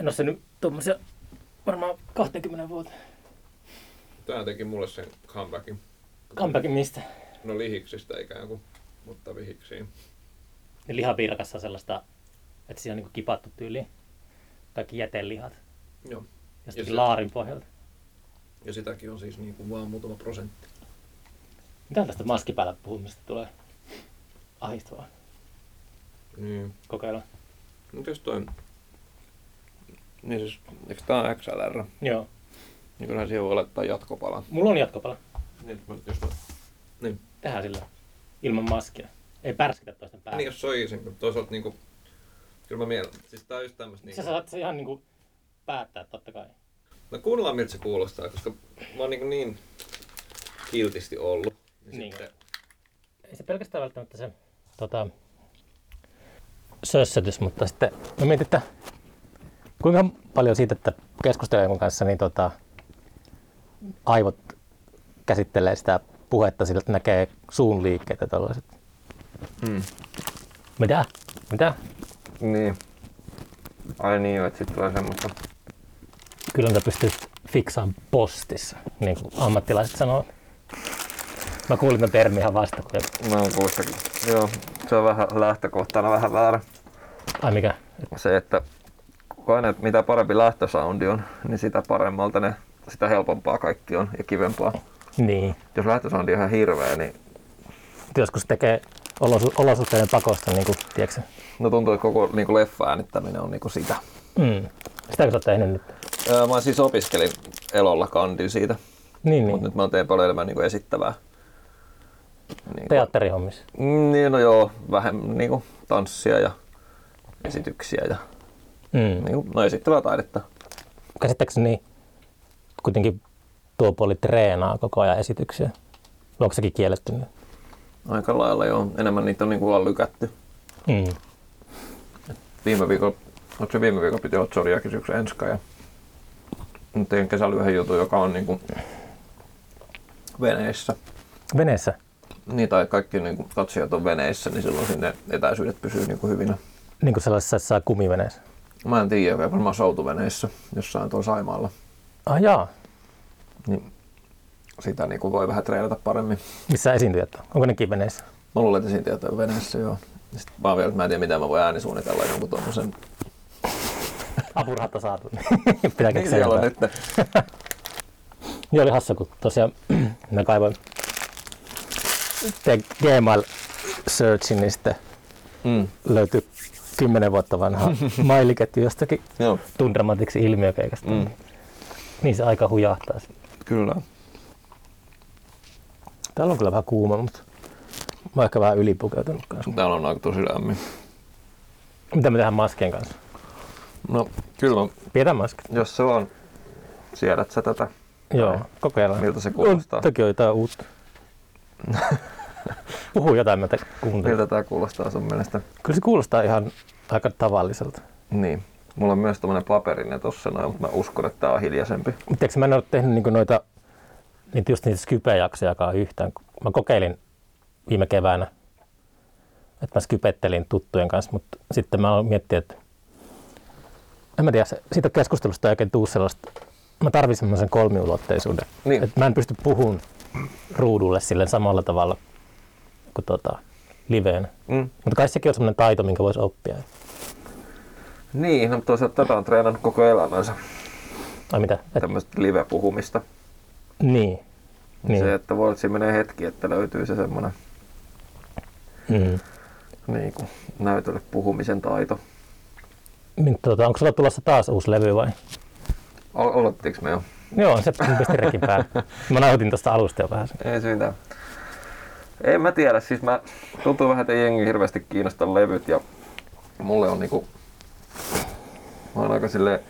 En ole nyt tuommoisia varmaan 20 vuotta. Tämä teki mulle sen comebackin. Comebackin mistä? No lihiksistä ikään kuin, mutta vihiksiin. Ja lihapiirakassa on sellaista, että siinä on niin kipattu tyyliin kaikki jätelihat. Joo. Ja sitten se- laarin pohjalta. Ja sitäkin on siis niin kuin vaan muutama prosentti. Mitä tästä maskipäällä puhumista tulee ahdistavaa Niin. kokeilla? Mutta jos toi... Niin siis, eikö tää on XLR? Joo. Niin kyllähän siihen voi laittaa jatkopala. Mulla on jatkopala. Niin, jos mä... Niin. Tehdään sillä ilman maskia. Ei pärskitä toisten päälle. Niin, jos se on easy, mutta toisaalta niinku... Kyllä mä mielen... Siis tää on just tämmöstä Sä niinku... saat se ihan niinku päättää totta kai. No kuunnellaan miltä se kuulostaa, koska mä oon niinku niin kiltisti ollut. Niin, Niin. sitten... Ei se pelkästään välttämättä se tota, sössötys, mutta sitten mä mietin, että kuinka paljon siitä, että keskustelee kanssa, niin tota, aivot käsittelee sitä puhetta sillä, että näkee suun liikkeet ja tällaiset. Mm. Mitä? Mitä? Niin. Ai niin, että sit tulee semmoista... Kyllä niitä pystyy fiksaamaan postissa, niin kuin ammattilaiset sanoo. Mä kuulin tämän termin ihan vasta, kun... Mä oon kuullut sekin. Joo, se on vähän lähtökohtana vähän väärä. Ai mikä? Se, että kun aina mitä parempi lähtösoundi on, niin sitä paremmalta ne, sitä helpompaa kaikki on ja kivempaa. Niin. Jos lähtösoundi on ihan hirveä, niin Joskus tekee olosu- olosuhteiden pakosta, niin kuin, tiedätkö? no tuntuu, että koko niin kuin leffa äänittäminen on niin kuin sitä. Mm. Sitäkö sä oot tehnyt nyt? Öö, mä siis opiskelin elolla kandin siitä, Niin, mutta niin. nyt mä teen paljon enemmän niin kuin esittävää. Niin Teatterihommissa. Mm, niin, no joo, vähemmän niin kuin tanssia ja esityksiä ja Mm. niin kuin, no esittävää taidetta. Käsittääkseni kuitenkin tuo puoli treenaa koko ajan esityksiä. Onko sekin kielletty nyt? Aika lailla joo, enemmän niitä on niin kuin vaan lykätty. Mm. viime viikolla, onko se viime viikolla piti olla Zodiakin syksy enska ja tein kesällä yhden jutun, joka on niinku veneissä. Veneessä? Niin, tai kaikki niinku katsojat on veneissä, niin silloin sinne etäisyydet pysyy niinku hyvinä. Niin kuin sellaisessa saa kumiveneessä. Mä en tiedä, varmaan soutuveneissä jossain tuolla Saimaalla. Ah jaa. Niin sitä niinku voi vähän treenata paremmin. Missä esiintyjät on? Onko nekin veneissä? Mä luulen, että siinä on veneessä, joo. Sitten oon vielä, että mä en tiedä, miten mä voin äänisuunnitella jonkun tuommoisen. Apurahatta saatu. Pitää Niin keksiä on jotain. nyt. Joo, oli hassu, kun tosiaan mä kaivoin Gmail searchin, niin sitten Mm. löytyi kymmenen vuotta vanha mailiketju jostakin Joo, tundramatiksi ilmiökeikasta. Mm. Niin se aika hujahtaa. kyllä. Täällä on kyllä vähän kuuma, mutta mä oon ehkä vähän ylipukeutunut kanssa. Täällä on aika tosi lämmin. Mitä me tehdään maskien kanssa? No, kyllä mä Pidetään maskit. Jos se on, siedät sä tätä, Joo, kokeillaan. miltä se kuulostaa? On, toki on jotain uutta. Puhu jotain, mä te kuuntelen. Miltä tämä kuulostaa sun mielestä? Kyllä se kuulostaa ihan aika tavalliselta. Niin. Mulla on myös tämmönen paperinen tossa noin, mutta mä uskon, että tää on hiljaisempi. Mutta tiedätkö, mä en ole tehnyt niinku noita, niitä just niitä Skype-jaksojakaan yhtään. Mä kokeilin viime keväänä, että mä skypettelin tuttujen kanssa, mutta sitten mä miettiä, että en mä tiedä, siitä keskustelusta ei oikein tuu sellaista, mä tarvitsen semmoisen kolmiulotteisuuden. Niin. Että mä en pysty puhumaan ruudulle sille samalla tavalla kuin tota, liveen. Mm. Mutta kai sekin on semmoinen taito, minkä voisi oppia. Niin, no mutta toisaalta tätä on treenannut koko elämänsä, Ai mitä? Et, tämmöistä live-puhumista. niin. Niin. Se, että voi että siinä menee hetki, että löytyy se semmoinen Mm. niin kuin, näytölle puhumisen taito. Niin, tota, onko sulla tulossa taas uusi levy vai? Ol- me jo? Joo, se pisti rekin päälle. Mä nautin tuosta alusta jo vähän. Ei se mitään. En mä tiedä, siis mä tuntuu vähän, että jengi hirveästi kiinnostaa levyt ja mulle on niinku, mä oon aika silleen,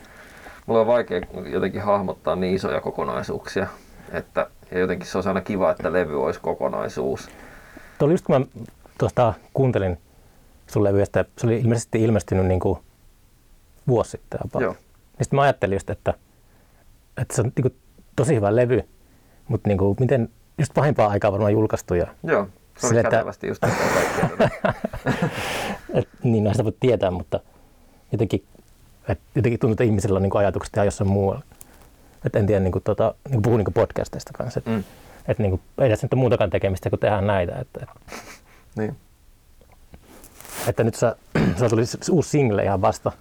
mulle on vaikea jotenkin hahmottaa niin isoja kokonaisuuksia, että ja jotenkin se olisi aina kiva, että levy olisi kokonaisuus. Tuo oli just kun mä tuosta kuuntelin sun levystä, se oli ilmeisesti ilmestynyt niin kuin vuosi sitten. About. Joo. Ja sitten mä ajattelin just, että, että se on niin kuin tosi hyvä levy, mutta niin kuin, miten just pahimpaa aikaa varmaan julkaistu. Ja, Joo, se oli Sille, että- kätevästi just et, niin näistä voi tietää, mutta jotenkin Et jotenkin tuntuu, että ihmisillä on niin kuin ajatukset ihan jossain muualla. Et en tiedä, niin kuin, tota, niin kuin puhun niin kuin podcasteista kanssa. Että Mm. et, niin kuin, ei tässä nyt ole muutakaan tekemistä, kun tehdään näitä. Että, että, Niin. että nyt sä, sulla tuli uusi single ihan vasta.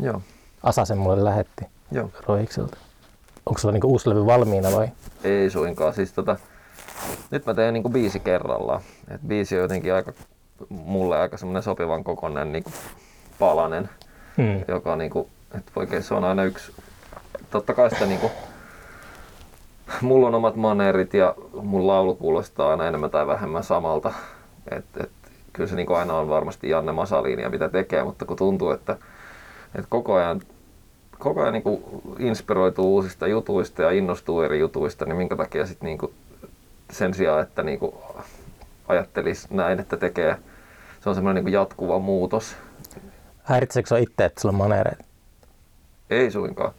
Joo. Asa sen mulle lähetti Joo. Roikselta. Onko sulla niin kuin uusi levy valmiina vai? Ei suinkaan. Siis tota, nyt mä teen niinku biisi kerrallaan. Et biisi on jotenkin aika, mulle aika semmoinen sopivan kokoinen niinku palanen, Hmm. joka niinku, et oikein se on aina yksi, totta kai sitä niinku, mulla on omat maneerit ja mun laulu kuulostaa aina enemmän tai vähemmän samalta. Et, et, kyllä se niinku aina on varmasti Janne Masaliinia mitä tekee, mutta kun tuntuu, että, et koko ajan koko ajan niin inspiroituu uusista jutuista ja innostuu eri jutuista, niin minkä takia sitten niin sen sijaan, että niin ajattelisi näin, että tekee, se on semmoinen niin jatkuva muutos. Häiritseekö itse, että sulla on? Ei suinkaan.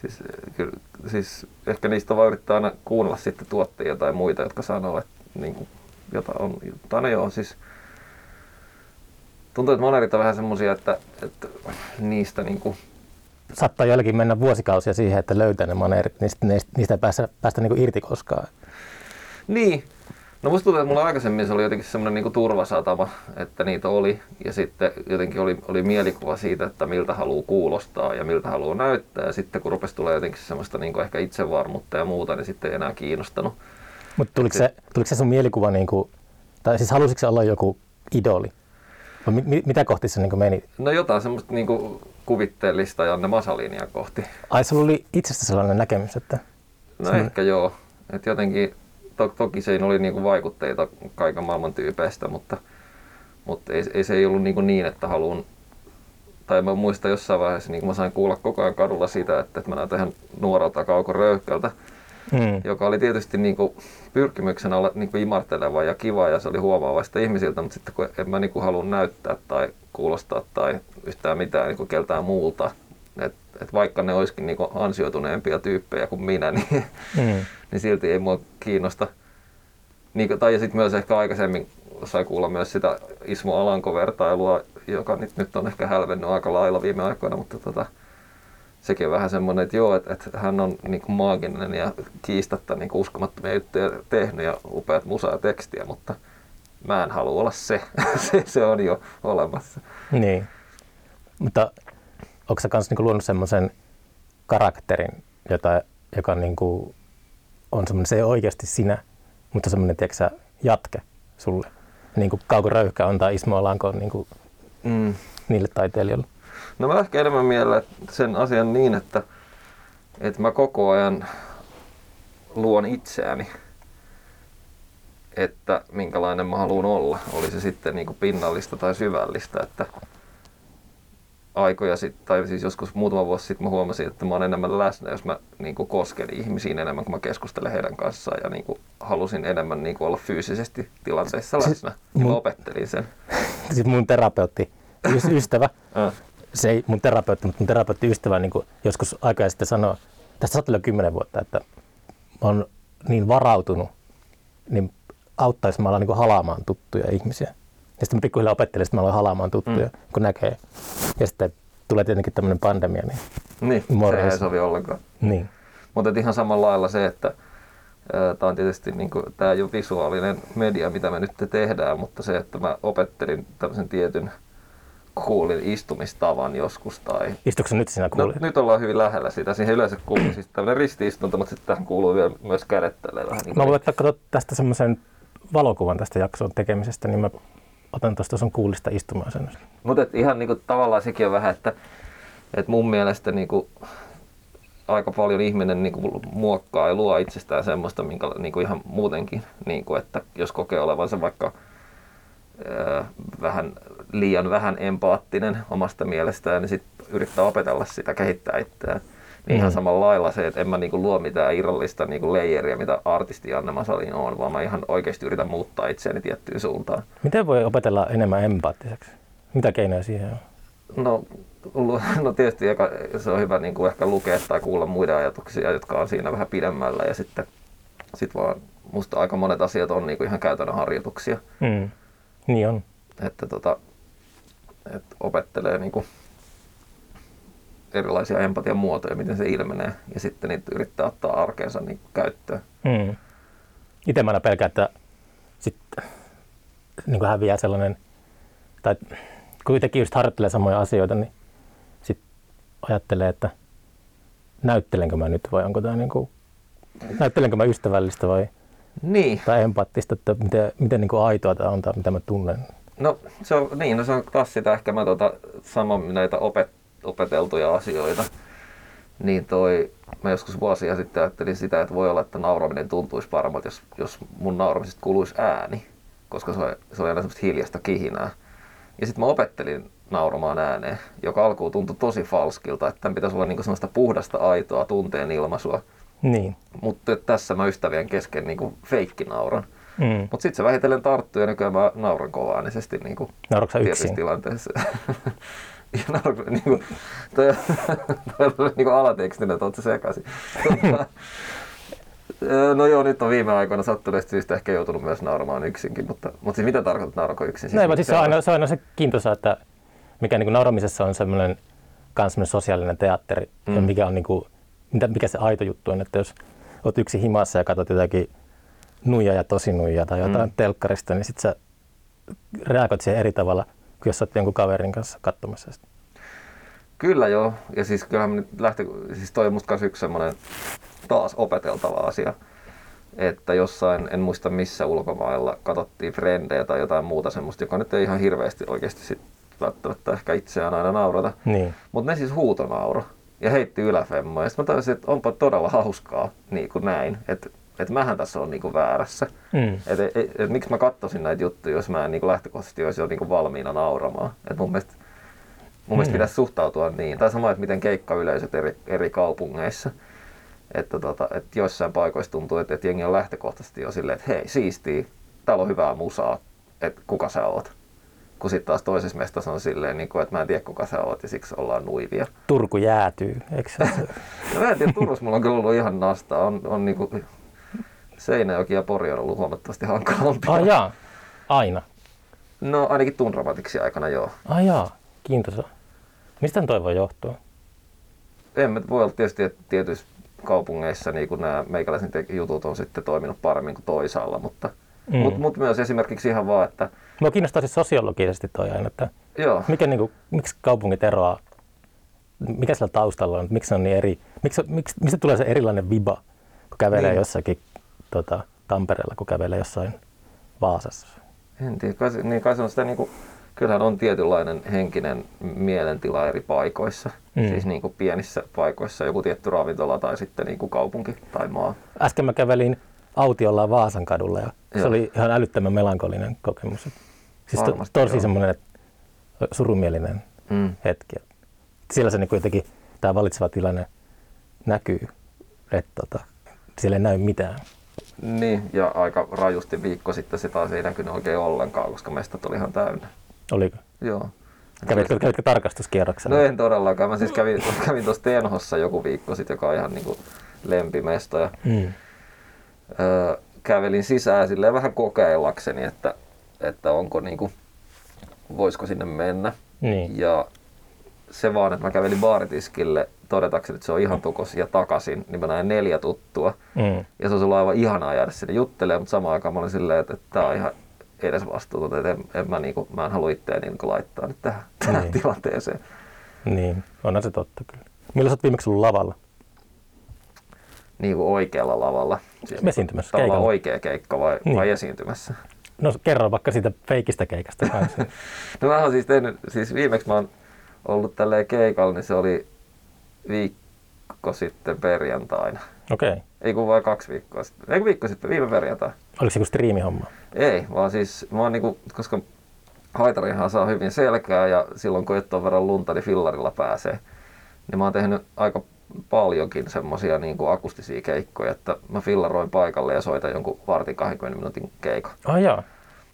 Siis, eh, kyllä, siis ehkä niistä vaan yrittää aina kuunnella sitten tuottajia tai muita, jotka sanoo, että niin kuin, jota on, tai no joo, siis tuntuu, että maneerit on vähän semmosia, että, että niistä niin kuin, Saattaa joillekin mennä vuosikausia siihen, että löytää ne maneerit, niin niistä, niistä ei päästä, päästä niin kuin irti koskaan. Niin. No musta tuntuu, että mulla aikaisemmin se oli jotenkin semmoinen niinku turvasatama, että niitä oli. Ja sitten jotenkin oli, oli mielikuva siitä, että miltä haluaa kuulostaa ja miltä haluaa näyttää. Ja sitten kun rupesi tulee jotenkin semmoista niinku ehkä itsevarmuutta ja muuta, niin sitten ei enää kiinnostanut. Mutta tuliko se, tuliko se sun mielikuva, niin kuin, tai siis halusitko se olla joku idoli? Vai mi, mi, mitä kohti se niin kuin meni? No jotain semmoista niinku kuvitteellista Janne Masalinia kohti. Ai sulla oli itsestä sellainen näkemys, että No Semmoinen- ehkä joo. Et jotenkin, to, toki siinä oli niinku vaikutteita kaiken maailman tyypeistä, mutta, mutta ei, ei, se ei ollut niinku niin, että haluan tai mä muistan jossain vaiheessa, niin mä sain kuulla koko ajan kadulla sitä, että, että mä näytän ihan nuorelta Kauko Röyhkältä, mm, joka oli tietysti niin kuin pyrkimyksenä olla niin kuin imarteleva ja kiva ja se oli huomaavaista ihmisiltä, mutta sitten kun en mä niin kuin halua näyttää tai kuulostaa tai yhtään mitään niin kuin keltään muulta, että et vaikka ne olisikin niin kuin ansioituneempia tyyppejä kuin minä, niin, mm, niin silti ei mua kiinnosta. Niin, tai ja sitten myös ehkä aikaisemmin sai kuulla myös sitä Ismo Alanko-vertailua, joka nyt, nyt on ehkä hälvennyt aika lailla viime aikoina, mutta tota, sekin on vähän semmoinen, että joo, että, että hän on niin kuin maaginen ja kiistatta niin kuin uskomattomia juttuja tehnyt ja upeat musa ja tekstiä, mutta mä en halua olla se. se, se on jo olemassa. niin. Mutta onko sä kanssa niin kuin luonut semmoisen karakterin, jota, joka niin kuin on semmoinen, se ei oikeasti sinä, mutta semmoinen, tiedätkö sä, jatke sulle? Niin kuin Kauko Röyhkä on tai Ismo Alanko on niin kuin Mm. niille taiteilijoille. No mä ehkä enemmän mielellä sen asian niin, että, että mä koko ajan luon itseäni, että minkälainen mä haluan olla. Oli se sitten niin kuin pinnallista tai syvällistä, että aikoja sitten, tai siis joskus muutama vuosi sitten mä huomasin, että mä oon enemmän läsnä, jos mä niin kuin kosken ihmisiin enemmän, kun mä keskustelen heidän kanssaan ja niin kuin halusin enemmän niin kuin olla fyysisesti tilanteissa Siis läsnä. Ja mä mun- opettelin sen. Siis mun terapeutti, ys- ystävä, Äh. se ei mun terapeutti, mutta mun terapeutti ystävä niin joskus aikaa sitten sanoi, tästä saattaa kymmenen vuotta, että mä oon niin varautunut, niin auttaisi mä olla niin halaamaan tuttuja ihmisiä. Ja sitten mä pikkuhiljaa opettelin, että mä aloin halaamaan tuttuja, mm. kun näkee. Ja sitten tulee tietenkin tämmöinen pandemia, niin, Niin, se ei sovi ollenkaan. niin. Mutta ihan samalla lailla se, että tämä on tietysti niin tämä ei ole visuaalinen media, mitä me nyt tehdään, mutta se, että mä opettelin tämmöisen tietyn kuulin istumistavan joskus tai Istuuko nyt siinä No, kuulijat? nyt ollaan hyvin lähellä sitä. Siihen yleensä kuuluu siis tämmöinen ristiistunto, mutta sitten tähän kuuluu vielä myös kädet vähän niin Mä kuin voin ottaa katsoa tästä semmoisen valokuvan tästä jakson tekemisestä, niin mä otan tuosta sun kuulista istumaan Mutta ihan niinku, tavallaan sekin on vähän, että, että mun mielestä niinku, aika paljon ihminen niinku, muokkaa ja luo itsestään semmoista, minkä niinku, ihan muutenkin, niinku, että jos kokee olevansa vaikka ää, vähän liian vähän empaattinen omasta mielestään, niin sitten yrittää opetella sitä, kehittää itseään. Niin ihan Mm. samalla lailla se, että en mä niinku luo mitään irrallista niinku leijeriä, mitä artisti Janne Masalin on, vaan mä ihan oikeasti yritän muuttaa itseäni tiettyyn suuntaan. Miten voi opetella enemmän empaattiseksi? Mitä keinoja siihen on? No, no tietysti eka, se on hyvä niin kuin ehkä lukea tai kuulla muiden ajatuksia, jotka on siinä vähän pidemmällä ja sitten sit vaan musta aika monet asiat on niin kuin ihan käytännön harjoituksia, Mm. Niin on. että tota, et opettelee niin kuin erilaisia empatian muotoja, miten se ilmenee, ja sitten niitä yrittää ottaa arkeensa niin käyttöön. Mm. Itse mä aina pelkään, että sitten niin kuin häviää sellainen, tai kuitenkin just harjoittelee samoja asioita, niin sitten ajattelee, että näyttelenkö mä nyt vai onko tämä niin kuin, näyttelenkö mä ystävällistä vai Niin, tai empaattista, että miten, miten niin kuin aitoa tämä on tai mitä mä tunnen. no se on, niin, no se on taas sitä ehkä mä tota, sama näitä opet, opeteltuja asioita, niin toi, mä joskus vuosia sitten ajattelin sitä, että voi olla, että nauraminen tuntuisi paremmalta, jos, jos mun nauramisesta kuuluisi ääni, koska se oli, se oli aina semmoista hiljasta kihinää. Ja sitten mä opettelin nauramaan ääneen, joka alkuun tuntui tosi falskilta, että tämän pitäisi olla niinku sellaista puhdasta, aitoa tunteen ilmaisua. Niin. Mutta tässä mä ystävien kesken niinku feikkinauran. Mm. Mutta sitten se vähitellen tarttuu ja nykyään mä nauran kovaäänisesti niinku Nauratko sä yksin? tilanteissa. ja nauran, niinku, toi, toi oli niinku alatekstinä, että oot sä sekaisin. No joo, nyt on viime aikoina sattuneesta syystä ehkä joutunut myös nauramaan yksinkin, mutta, mutta siis mitä tarkoitat naurako yksin? No, ei, siis se, on aina, se on aina se kiintoisa, että mikä niin kuin nauramisessa on semmoinen, kans semmoinen sosiaalinen teatteri, mm. ja mikä, on niin kuin, mikä se aito juttu on, että jos oot yksi himassa ja katsot jotakin nuija ja tosi nuija tai jotain mm. telkkarista, niin sit sä reagoit siihen eri tavalla, kuin jos oot jonkun kaverin kanssa katsomassa sitä. Kyllä joo, ja siis kyllähän nyt lähti, siis toi on musta yksi semmoinen taas opeteltava asia, että jossain, en muista missä ulkomailla, katsottiin Frendejä tai jotain muuta semmoista, joka nyt ei ihan hirveästi oikeasti sit välttämättä ehkä itseään aina naurata. Niin. Mutta ne siis huutonauro ja heitti yläfemmoa. Ja sitten mä tajusin, että onpa todella hauskaa niin kuin näin, että et mähän tässä on niin kuin väärässä. Mm. Et, et, et, et, miksi mä katsoisin näitä juttuja, jos mä en niin kuin lähtökohtaisesti olisi jo niin kuin valmiina nauramaan. Et mun mielestä, mun mielestä Mm. pitäisi suhtautua niin. Tai sama, että miten keikkayleisöt eri, eri kaupungeissa. Että tota, et joissain paikoissa tuntuu, että, että jengi on lähtökohtaisesti jo silleen, että hei, siistiä, täällä on hyvää musaa, että kuka sä oot. Kun sitten taas toisessa mestassa on silleen, niin kuin, että mä en tiedä kuka sä oot ja siksi ollaan nuivia. Turku jäätyy, eikö se? No mä en tiedä, Turussa mulla on kyllä ollut ihan nastaa. On, on niinku, Seinäjoki ja Pori on ollut huomattavasti hankalampia. ah jaa, aina. No ainakin tundramatiksi aikana joo. Ah jaa, kiintoisa. Mistä toi voi johtua? En mä voi olla tietysti, että tietyissä kaupungeissa niin nämä meikäläisen jutut on sitten toiminut paremmin kuin toisaalla, mutta Mm. mut, mut myös esimerkiksi ihan vaan, että Mua kiinnostaa siis sosiologisesti toi aina, että joo, mikä, niin kuin, miksi kaupungit eroaa, mikä sillä taustalla on, miksi on niin eri, miksi, miksi, mistä tulee se erilainen viba, kun kävelee Niin. jossakin tota, Tampereella, kun kävelee jossain Vaasassa. en tiedä, kai, se- niin kai se on sitä niin kuin, kyllähän on tietynlainen henkinen mielentila eri paikoissa. Mm. Siis niin kuin pienissä paikoissa joku tietty ravintola tai sitten niin kuin kaupunki tai maa. Äsken mä kävelin autiolla Vaasan kadulla ja se Joo. oli ihan älyttömän melankolinen kokemus. Siis to, tosi semmoinen surumielinen Mm. hetki. Siellä se niin kuitenkin tämä valitseva tilanne näkyy, että tota, siellä ei näy mitään. Niin, ja aika rajusti viikko sitten se taas ei näkynyt oikein ollenkaan, koska mestat oli ihan täynnä. Oliko? Joo. Kävitkö, kävitkö tarkastuskierroksella? No en todellakaan. Mä siis kävin, kävin tuossa Tenhossa joku viikko sitten, joka on ihan niinku lempimesta. Ja, Mm. öö, kävelin sisään silleen vähän kokeillakseni, että, että onko niinku, voisiko sinne mennä. Niin. Ja se vaan, että mä kävelin baaritiskille todetakseni, että se on ihan tukos ja takaisin, niin mä näin neljä tuttua. Mm. Ja se olisi ollut aivan ihanaa jäädä sinne juttelemaan, mutta samaan aikaan mä olin silleen, että, että tää on ihan edesvastuutonta, että en, en mä, niinku, mä en halua itseäni niinku laittaa nyt tähän, tähän Niin. tilanteeseen. Niin, onhan se totta kyllä. Milloin sä oot viimeksi ollut lavalla? Niin kuin oikealla lavalla. Siis Esiintymässä, Tavallaan keikalla. oikea keikka vai, Niin. vai esiintymässä? No kerro vaikka siitä feikistä keikasta kanssa. No mä oon siis tehnyt, siis viimeksi mä oon ollut tälleen keikalla, niin se oli viikko sitten perjantaina. Okei. Okay. Ei kun vai kaksi viikkoa sitten. Ei kun viikko sitten, viime perjantai. Oliko se joku striimihomma? Ei, vaan siis mä oon niinku, koska haitarihan saa hyvin selkää ja silloin kun et ole verran lunta, niin fillarilla pääsee. Niin mä oon tehnyt aika paljonkin semmosia niinku akustisia keikkoja, että mä fillaroin paikalle ja soitan jonkun vartin 20 minuutin keikan. Ah jaa.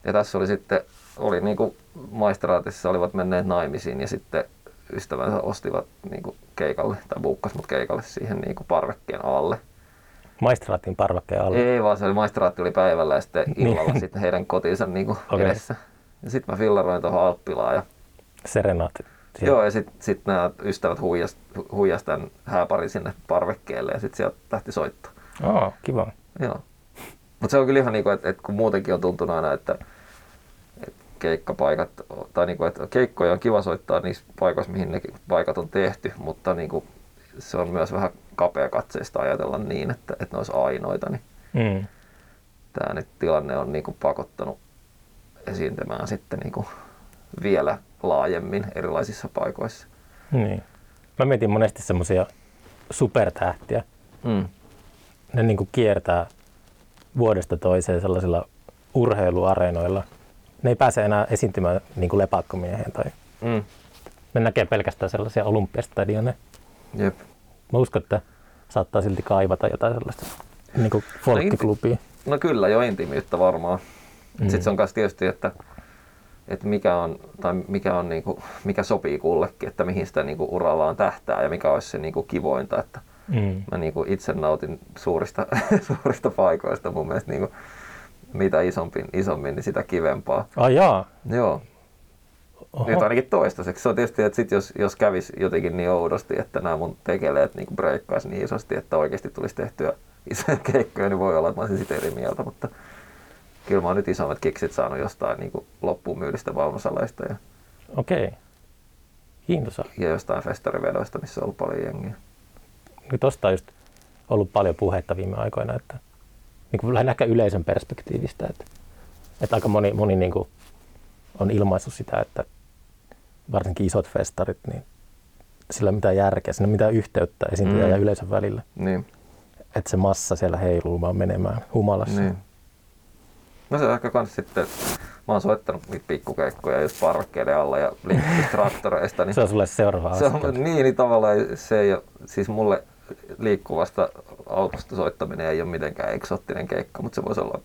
Ja tässä oli sitten, oli niinku maistraatissa olivat menneet naimisiin ja sitten ystävänsä ostivat niinku keikalle tai buukkas mut keikalle siihen niinku parvekkeen alle. Maistraatin parvekkeen alla. Ei vaan se oli maistraatti oli päivällä ja sitten illalla Niin. sitten heidän kotinsa niinku Okei. edessä. Ja sitten mä fillaroin tuohon Alppilaan ja Serenaat. Siellä- Joo, ja sitten sit nämä ystävät huijas, huijas tämän hääparin sinne parvekkeelle ja sitten sieltä lähti soittaa. Oh, kiva. Joo. Mutta se on kyllä ihan niin kuin, että, että kun muutenkin on tuntunut aina, että keikkapaikat, tai niin kuin, että keikkoja on kiva soittaa niissä paikoissa, mihin ne paikat on tehty, mutta niin kuin, se on myös vähän kapea katseista ajatella niin, että, että ne olisi ainoita, niin Mm. tämä nyt tilanne on niin kuin pakottanut esiintymään sitten niin kuin vielä laajemmin erilaisissa paikoissa. Niin. Mä mietin monesti semmoisia supertähtiä. Mm. Ne niin kuin kiertää vuodesta toiseen sellaisilla urheiluareenoilla. Ne ei pääse enää esiintymään niin kuin lepakkomiehen tai Mm. ne näkee pelkästään sellaisia olympiastadioneja. Jep. Mä uskon, että saattaa silti kaivata jotain sellaista niin kuin folkkiklubia. No kyllä, jo intiimiyttä varmaan. Mm. Sitten se on myös tietysti, että, että mikä, on, tai mikä, on niinku, mikä sopii kullekin, että mihin sitä niinku urallaan tähtää ja mikä olisi se niinku kivointa. Että Mm. mä niinku itse nautin suurista, suurista paikoista mun mielestä niinku, mitä isompi, isommin, niin sitä kivempaa. Ai jaa. Joo, Oho. nyt ainakin toistaiseksi. Se on tietysti, että sit jos, jos kävisi jotenkin niin oudosti, että nämä mun tekeleet niin breikkaisi niin isosti, että oikeasti tulisi tehtyä isoja keikkoja, niin voi olla, että mä olisin sitä eri mieltä, mutta kyllä mä oon nyt isommat kiksit saanut jostain niin loppuun myydistä vaunusaleista ja, Okei. Kiintosaa. ja jostain festarivedoista, missä on ollut paljon jengiä. Nyt tosta on just ollut paljon puhetta viime aikoina, että niin kuin lähinnä ehkä yleisön perspektiivistä, että, että aika moni, moni niin kuin on ilmaissut sitä, että varsinkin isot festarit, niin sillä ei ole mitään järkeä, siinä mitään yhteyttä esiintyjän Mm. ja yleisön välillä. Niin, Että se massa siellä heiluu vaan menemään humalassa. niin. No se on ehkä kans sitten, mä oon soittanut pikkukeikkoja just parvekkeiden alla ja traktoreista, niin Se on sulle seuraava Se on, niin, niin tavallaan se ei ole, siis mulle liikkuvasta autosta soittaminen ei ole mitenkään eksoottinen keikka, mutta se voisi olla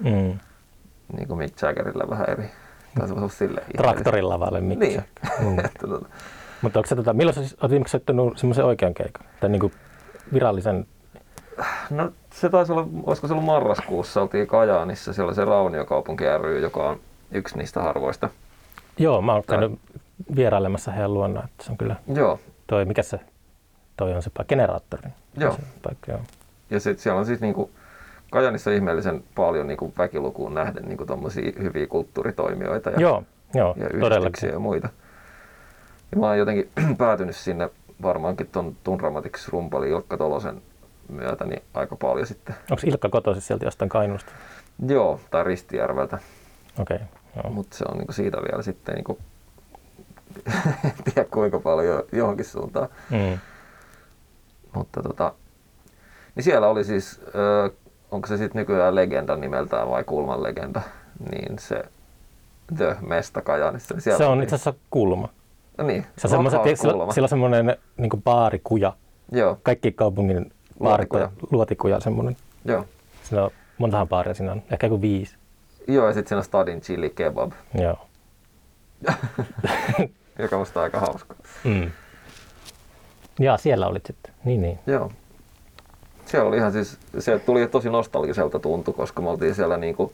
Mm. niin kuin Mick Jaggerille vähän eri. Tai se voisi olla sille Traktorin lavalle Mick Niin. Mm. Tota, Mutta onko se, tota, milloin sä siis, oot viimeksi soittanut semmoisen oikean keikan? Tai niinku virallisen, no se taisi olla, olisiko se ollut marraskuussa, oltiin Kajaanissa, siellä oli se Rauniokaupunki ry, joka on yksi niistä harvoista. joo, mä oon käynyt vierailemassa heidän luona, että se on kyllä Joo, toi, mikä se, toi on se paikka, generaattori. Joo. Se paikka, joo. ja sitten siellä on siis niinku, Kajanissa ihmeellisen paljon niinku väkilukuun nähden niinku hyviä kulttuuritoimijoita. Ja, Joo, joo, ja yhdistyksiä todellakin. ja muita. Ja mä oon jotenkin päätynyt sinne varmaankin ton Tundramatics rumpali Ilkka Tolosen myötä niin aika paljon sitten. Onko Ilkka kotoisin sieltä jostain Kainuusta? Joo, tai Ristijärveltä, Okei, okay, joo. mutta se on niinku siitä vielä sitten niinku, en tiedä kuinka paljon johonkin suuntaan. Mm. Mutta tota, niin siellä oli siis, ö, onko se sitten nykyään legenda nimeltään vai Kulman legenda, niin se The Mesta Kajaanissa. Niin Se on itse asiassa kulma. No niin, Se on tiedätkö, sillä, sillä on semmoinen niin baarikuja. Joo, Kaikki kaupungin Luotikuja. baarit on luotikuja semmoinen. joo. Siinä on montahan baaria siinä on, ehkä joku viisi. Joo, ja sitten siinä on Stadin chili kebab, Joo. joka musta on aika hauska. Mm. Ja siellä olit sitten. Niin, niin. Joo. Siellä oli ihan siis, se tuli tosi nostalgiselta tuntu, koska me oltiin siellä niinku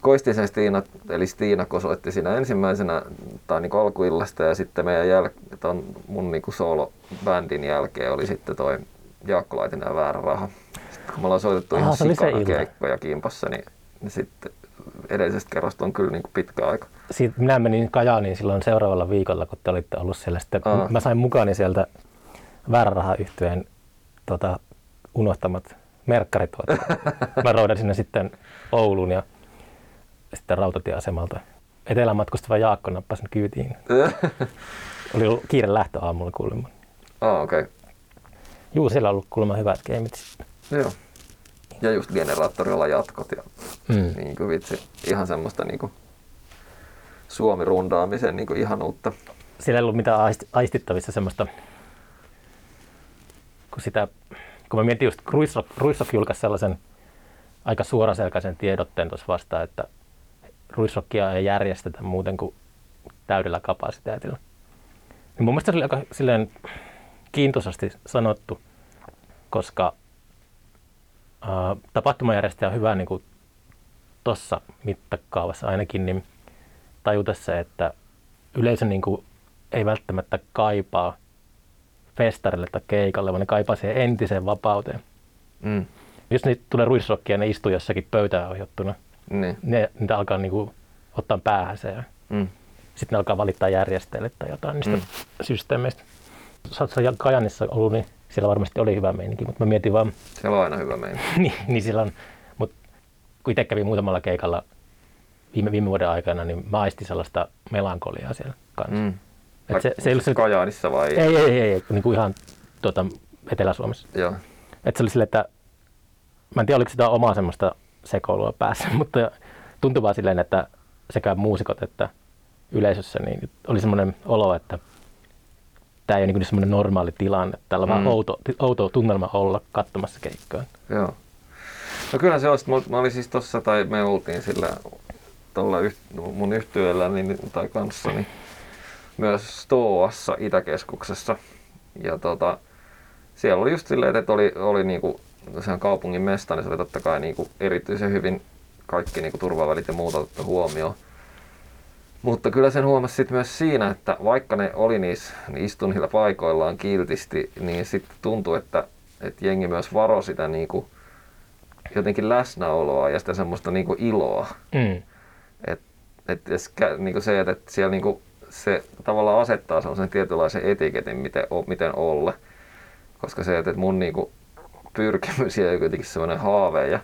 Koistisen Stiina, eli Stiina soitti siinä ensimmäisenä tai niinku alkuillasta ja sitten meidän jäl- ton mun niinku solo-bändin jälkeen oli sitten toi Jaakko Laitinen ja Väärä Raha. Sitten kun me ollaan soitettu Aha, ihan se se sikana keikkoja kimpassa, niin, niin sitten edellisestä kerrasta on kyllä niinku pitkä aika. Siitä minä menin Kajaaniin silloin seuraavalla viikolla, kun te olitte ollut siellä. Sitten Aa. mä sain mukaani sieltä väärärahayhtyeen tota, unohtamat merkkarit. mä roudasin ne sitten Ouluun ja sitten rautatieasemalta. Etelään matkustava Jaakko nappasi kyytiin. Oli ollut kiire lähtö aamulla kuulemma. ah, okei. Okay. Juu, siellä on ollut kuulemma hyvät gameit sitten. Joo. Ja just generaattorilla jatkot ja Mm. niin kuin vitsi, ihan semmoista niin kuin Suomi-rundaamisen niin kuin ihanuutta. Siellä ei ollut mitään aisti- aistittavissa semmoista, kun sitä, kun mä mietin just, Ruisrock, Ruisrock julkaisi sellaisen aika suoraselkäisen tiedotteen tuossa vastaan, että Ruisrockia ei järjestetä muuten kuin täydellä kapasiteetilla. Niin mun mielestä se oli aika silleen kiintoisasti sanottu, koska tapahtumajärjestäjä on hyvä niin kuin tuossa mittakaavassa ainakin, niin tajuta se, että yleisö niin kuin ei välttämättä kaipaa festarille tai keikalle, vaan ne kaipaa siihen entiseen vapauteen. Mm. Jos niitä tulee ruisrokkia ja ne istuu jossakin pöytään ohjattuna, Niin. ne, niitä alkaa niin kuin ottaa päähän se ja Mm. sitten ne alkaa valittaa järjestäjille tai jotain niistä Mm. systeemeistä. Sä oot Kajanissa ollut, niin siellä varmasti oli hyvä meininki, mutta mä mietin vaan, Siellä on aina hyvä meininki. niin, niin siellä on, mutta kun itse kävin muutamalla keikalla viime, viime vuoden aikana, niin mä aistin sellaista melankoliaa siellä kanssa. Mm. Et se, se ei ollut se, Kajaanissa vai? ei, ei, ei, ei, niin kuin ihan tuota, Etelä-Suomessa. Joo. Et se oli silleen, että mä en tiedä oliko sitä omaa semmoista sekoilua päässä, mutta tuntui vaan silleen, että sekä muusikot että yleisössä niin oli semmoinen olo, että tämä ei ole niin semmoinen normaali tilanne. Täällä on mm. Vaan outo, outo tunnelma olla katsomassa keikkoa. Joo. No kyllä se on. Mä, mä olin siis tossa, tai me oltiin sillä tuolla yht, mun yhtyeellä niin, tai kanssa, niin myös Stoassa Itäkeskuksessa. Ja tota, siellä oli just silleen, että oli, oli niinku, sehän kaupungin mesta, niin se oli totta kai niinku erityisen hyvin kaikki niinku turvavälit ja muuta otettu huomioon. Mutta kyllä sen huomasi sit myös siinä, että vaikka ne oli niissä, niin istui niillä paikoillaan kiltisti, niin sitten tuntui, että, että jengi myös varo sitä niinku, jotenkin läsnäoloa ja sitä semmoista niinku iloa. Mm. Et, et, kä- niinku se, että et siellä niinku, se tavallaan asettaa sellaisen tietynlaisen etiketin, miten, miten olla. Koska se, että et mun niinku pyrkimys ja kuitenkin semmoinen haave ja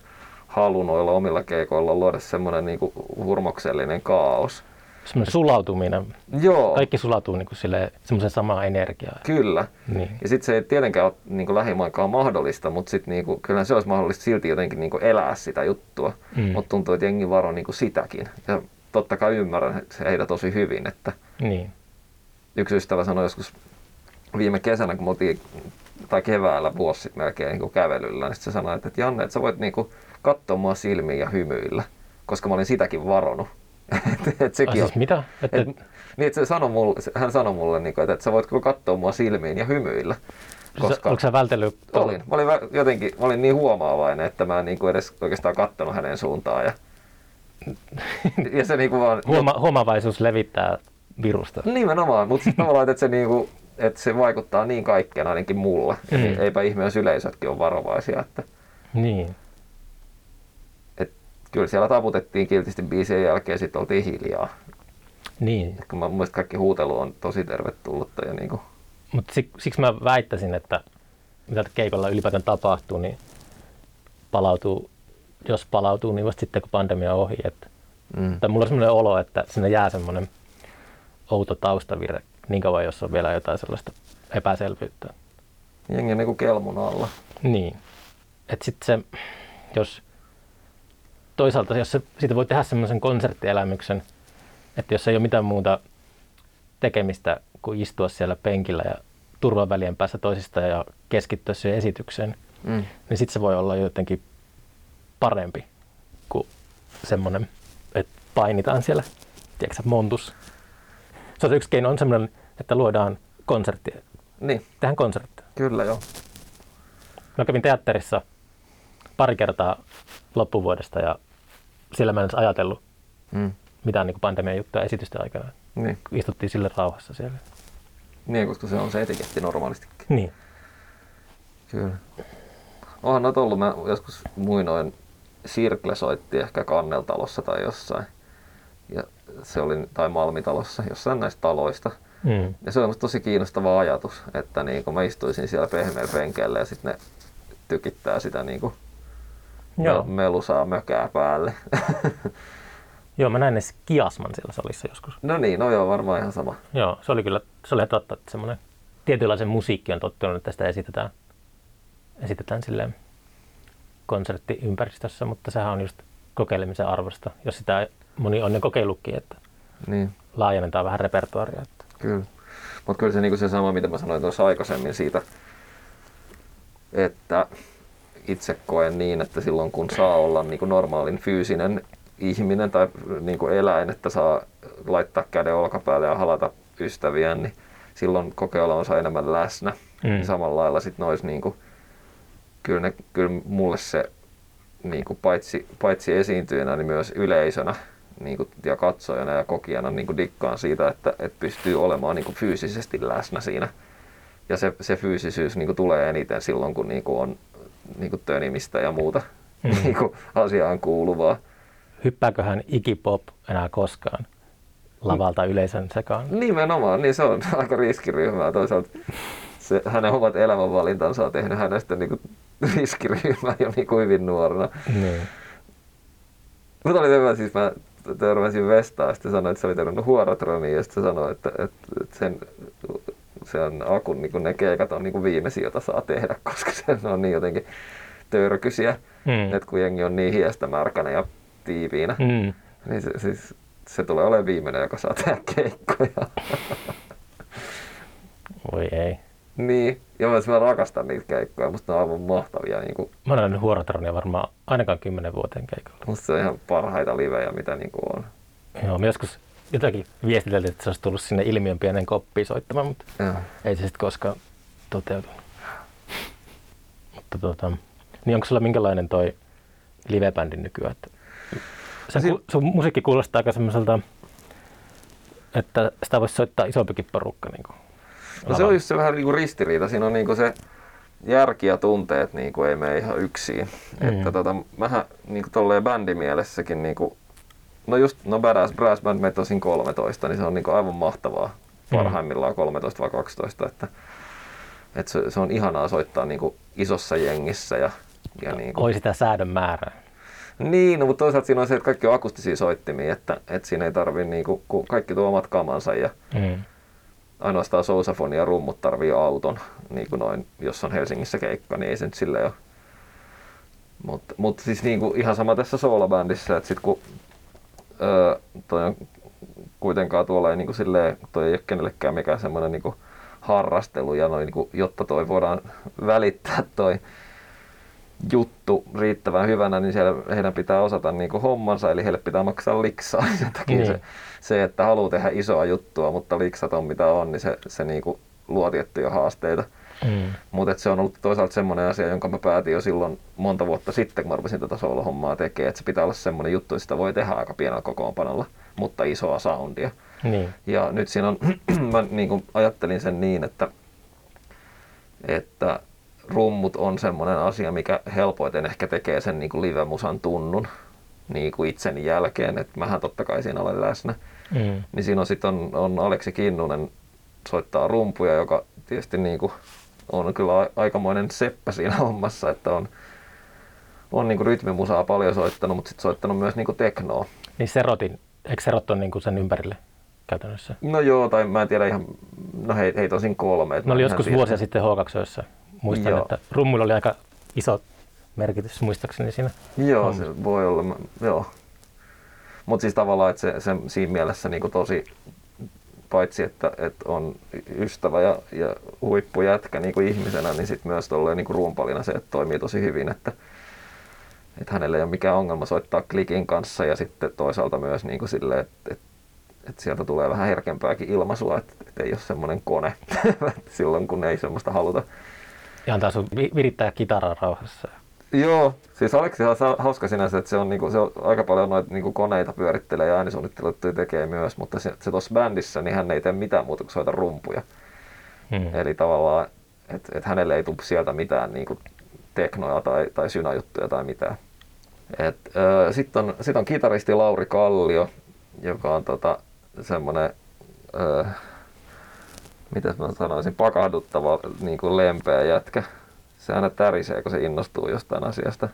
halu noilla omilla keikoilla luoda semmoinen niinku hurmoksellinen kaos. Semmoinen sulautuminen. Joo, Kaikki sulautuu niin semmoisen samaan energiaan. kyllä. Niin. Ja sitten se ei tietenkään ole niin lähimainkaan mahdollista, mutta sitten niin kyllä se olisi mahdollista silti jotenkin niin elää sitä juttua. Mm. Mutta tuntuu, että jengi varo niin sitäkin. Ja totta kai ymmärrän se heitä tosi hyvin, että Niin. yksi ystävä sanoi joskus viime kesänä, kun me oltiin, tai keväällä vuosi sitten melkein niin kävelyllä, niin se sanoi, että, että Janne, että sä voit niin katsoa mua silmiin ja hymyillä, koska mä olin sitäkin varonut. Et, et sekin Ai on, siis mitä? Että, et, niin, että se sanoi mulle, hän sanoi mulle, niin kuin, että, että sä voit katsoa mua silmiin ja hymyillä. koska... Onko sä vältellyt? Olin. Mä olin jotenkin, mä olin niin huomaavainen, että mä en niin kuin edes oikeastaan kattonut hänen suuntaan. Ja, ja se niin kuin vaan... Huoma- huomaavaisuus levittää virusta. Nimenomaan, mutta siis tavallaan, että se, niin kuin, että se vaikuttaa niin kaikkeen ainakin mulle. Mm. Eipä ihme, jos yleisötkin on varovaisia. Että, Niin. Kyllä siellä taputettiin kiltisti biisien jälkeen, sitten oltiin hiljaa. Niin. Kun mä, mun mielestä kaikki huutelu on tosi tervetullutta. Ja niin kuin, sik, siksi mä väittäisin, että mitä keikolla ylipäätään tapahtuu, niin palautuu, jos palautuu, niin vasta sitten kun pandemia on ohi. Että, mm. tai mulla on semmoinen olo, että sinne jää semmoinen outo taustavirre niin kauan, jos on vielä jotain sellaista epäselvyyttä. Jengi on niin kuin kelmun alla. Niin. Että sitten se, jos toisaalta, jos se, siitä voi tehdä semmoisen konserttielämyksen, että jos ei ole mitään muuta tekemistä kuin istua siellä penkillä ja turvavälien päässä toisista ja keskittyä siihen esitykseen, Mm. niin sitten se voi olla jotenkin parempi kuin semmoinen, että painitaan siellä, tiedätkö montus. Se on yksi keino, on semmoinen, että luodaan konserttia, Niin, tehdään konserttia. kyllä joo. Mä kävin teatterissa pari kertaa loppuvuodesta ja siellä mä en edes ajatellut Mm. mitään niin pandemian juttuja esitysten aikana. Niin. Istuttiin sille rauhassa siellä. niin, koska se on se etiketti normaalistikin. Niin. Kyllä. Onhan noita ollut, mä joskus muinoin Sirkle soitti ehkä Kanneltalossa tai jossain. Ja se oli, tai Malmitalossa, jossain näistä taloista. Mm. Ja se on musta tosi kiinnostava ajatus, että niin kun mä istuisin siellä pehmeällä penkeillä ja sitten ne tykittää sitä niin kuin Joo. melusaa mökää päälle. Joo, mä näin edes kiasman siellä salissa joskus. no niin, no joo, varmaan ihan sama. Joo, se oli kyllä, se oli ihan totta, että semmoinen tietynlaisen musiikki on tottunut, että sitä esitetään, esitetään silleen konserttiympäristössä, mutta sehän on just kokeilemisen arvosta, jos sitä moni on ne kokeillutkin, että Niin. laajennetaan vähän repertuaria. Että. Kyllä. Mutta kyllä se, niin se sama, mitä mä sanoin tuossa aikaisemmin siitä, että itse koen niin, että silloin kun saa olla niin kuin normaalin fyysinen ihminen tai niin kuin eläin, että saa laittaa käden olkapäälle ja halata ystäviä, niin silloin kokee olevansa enemmän läsnä. Mm. Samalla lailla sitten nois niin kuin, kyllä, ne, kyllä mulle se niin kuin paitsi, paitsi esiintyjänä, niin myös yleisönä, niin kuin, ja katsojana ja kokijana niin kuin dikkaan siitä, että, että pystyy olemaan niin kuin fyysisesti läsnä siinä. Ja se, se fyysisyys niin kuin, tulee eniten silloin, kun niin kuin, on niin kuin, tönimistä ja muuta mm. niin kuin, asiaan kuuluvaa. Hyppääköhän Iggy enää koskaan lavalta yleisön sekaan? Nimenomaan, niin se on aika riskiryhmää. Toisaalta se, hänen omat elämänvalintansa on tehnyt hänestä niin kuin, riskiryhmää jo niin kuin hyvin nuorena. Niin. Mutta oli hyvä, siis mä törmäsin Vestaan ja sitten sanoin, että se oli törmännyt huorotroniin ja sitten sanoi, että, että, että sen, sen akun niin ne keikat on niin viimeisiä, jota saa tehdä, koska se on niin jotenkin törkysiä, mm. että kun jengi on niin hiestä märkänä ja tiiviinä, mm. niin se, siis, se tulee olemaan viimeinen, joka saa tehdä keikkoja. Voi ei. Niin, ja mä, mä rakastan niitä keikkoja, musta ne on aivan mahtavia. Niin kuin... Mä nähnyt Huorotronia varmaan ainakaan kymmenen vuoteen keikalla. Musta se on ihan parhaita livejä, mitä niin kuin on. Joo, mä joskus jotakin viestiteltiin, että se olisi tullut sinne ilmiön pienen koppiin soittamaan, mutta ja. ei se sitten koskaan toteutunut. Mutta tota, niin onko sulla minkälainen toi livebändi nykyään? Että sen, si- sun musiikki kuulostaa aika semmoiselta, että sitä voisi soittaa isompikin porukka. Niin kuin No se on just se vähän niin kuin ristiriita. Siinä on niin kuin se järki ja tunteet niin kuin ei mene ihan yksin. Mm. Että tota, mähän niin kuin tolleen bändimielessäkin niin kuin, no just, no Badass Brass Band me tosin 13, niin se on niin kuin aivan mahtavaa. Mm. Parhaimmillaan 13 vai 12, että, että se, se, on ihanaa soittaa niin kuin isossa jengissä. Ja, ja niin kuin... Oi sitä säädön määrää. Niin, no, mutta toisaalta siinä on se, että kaikki on akustisia soittimia, että, että siinä ei tarvitse, niin kuin, kun kaikki tuo omat kamansa ja mm ainoastaan sousafoni ja rummut tarvii auton, niin kuin noin, jos on Helsingissä keikka, niin ei se nyt sille ole. Mutta mut siis niin kuin ihan sama tässä soolabändissä, että sit kun öö, toi on kuitenkaan tuolla ei niin kuin silleen, toi ei ole kenellekään mikään semmoinen niin kuin harrastelu, ja noin, niin kuin, jotta toi voidaan välittää toi juttu riittävän hyvänä, niin siellä heidän pitää osata niin kuin hommansa, eli heille pitää maksaa liksaa. Sen takia niin. se, se, että haluaa tehdä isoa juttua, mutta liksat on mitä on, niin se, se niin kuin luo tiettyjä haasteita. Mm. Mutta se on ollut toisaalta semmoinen asia, jonka mä päätin jo silloin monta vuotta sitten, kun mä rupesin tätä soolohommaa tekemään, että se pitää olla semmoinen juttu, että sitä voi tehdä aika pienellä kokoonpanolla, mutta isoa soundia. Niin. Ja nyt siinä on, mä niin kuin ajattelin sen niin, että, että rummut on semmoinen asia, mikä helpoiten ehkä tekee sen niin kuin live-musan tunnun niin kuin itseni jälkeen, että mähän totta kai siinä olen läsnä. Mm. Niin siinä on sitten on, on Aleksi Kinnunen soittaa rumpuja, joka tietysti niin kuin on kyllä aikamoinen seppä siinä hommassa, että on, on niin rytmimusaa paljon soittanut, mutta sitten soittanut myös niin teknoa. Niin serotin, eikö serot on niin sen ympärille käytännössä? No joo, tai mä en tiedä ihan, no hei, hei tosin kolme. No oli joskus vuosia sitten H2 Muistan, joo. että rummuilla oli aika iso merkitys muistaakseni siinä. Joo, hommassa. se voi olla, joo. Mutta siis tavallaan, että se, se siinä mielessä niin tosi, paitsi että, että on ystävä ja, ja huippujätkä niin kuin ihmisenä, niin sitten myös tolleen niin rumpalina se, että toimii tosi hyvin, että, että hänelle ei ole mikään ongelma soittaa klikin kanssa ja sitten toisaalta myös niin kuin silleen, että, että, että sieltä tulee vähän herkempääkin ilmaisua, että, että ei ole semmoinen kone silloin, kun ei semmoista haluta. Ja antaa sun virittää kitaraa rauhassa. Joo, siis Aleksi on hauska sinänsä, että se on, niinku, se on aika paljon noita niinku, koneita pyörittelee ja äänisuunnitteluttuja tekee myös, mutta se, se tuossa bändissä, niin hän ei tee mitään muuta kuin soita rumpuja. Hmm. Eli tavallaan, että et hänelle ei tule sieltä mitään niinku, teknoja tai, tai synäjuttuja tai mitään. Sitten on, sit on kitaristi Lauri Kallio, joka on tota, semmoinen, miten mä sanoisin, pakahduttava niin kuin lempeä jätkä se aina tärisee, kun se innostuu jostain asiasta.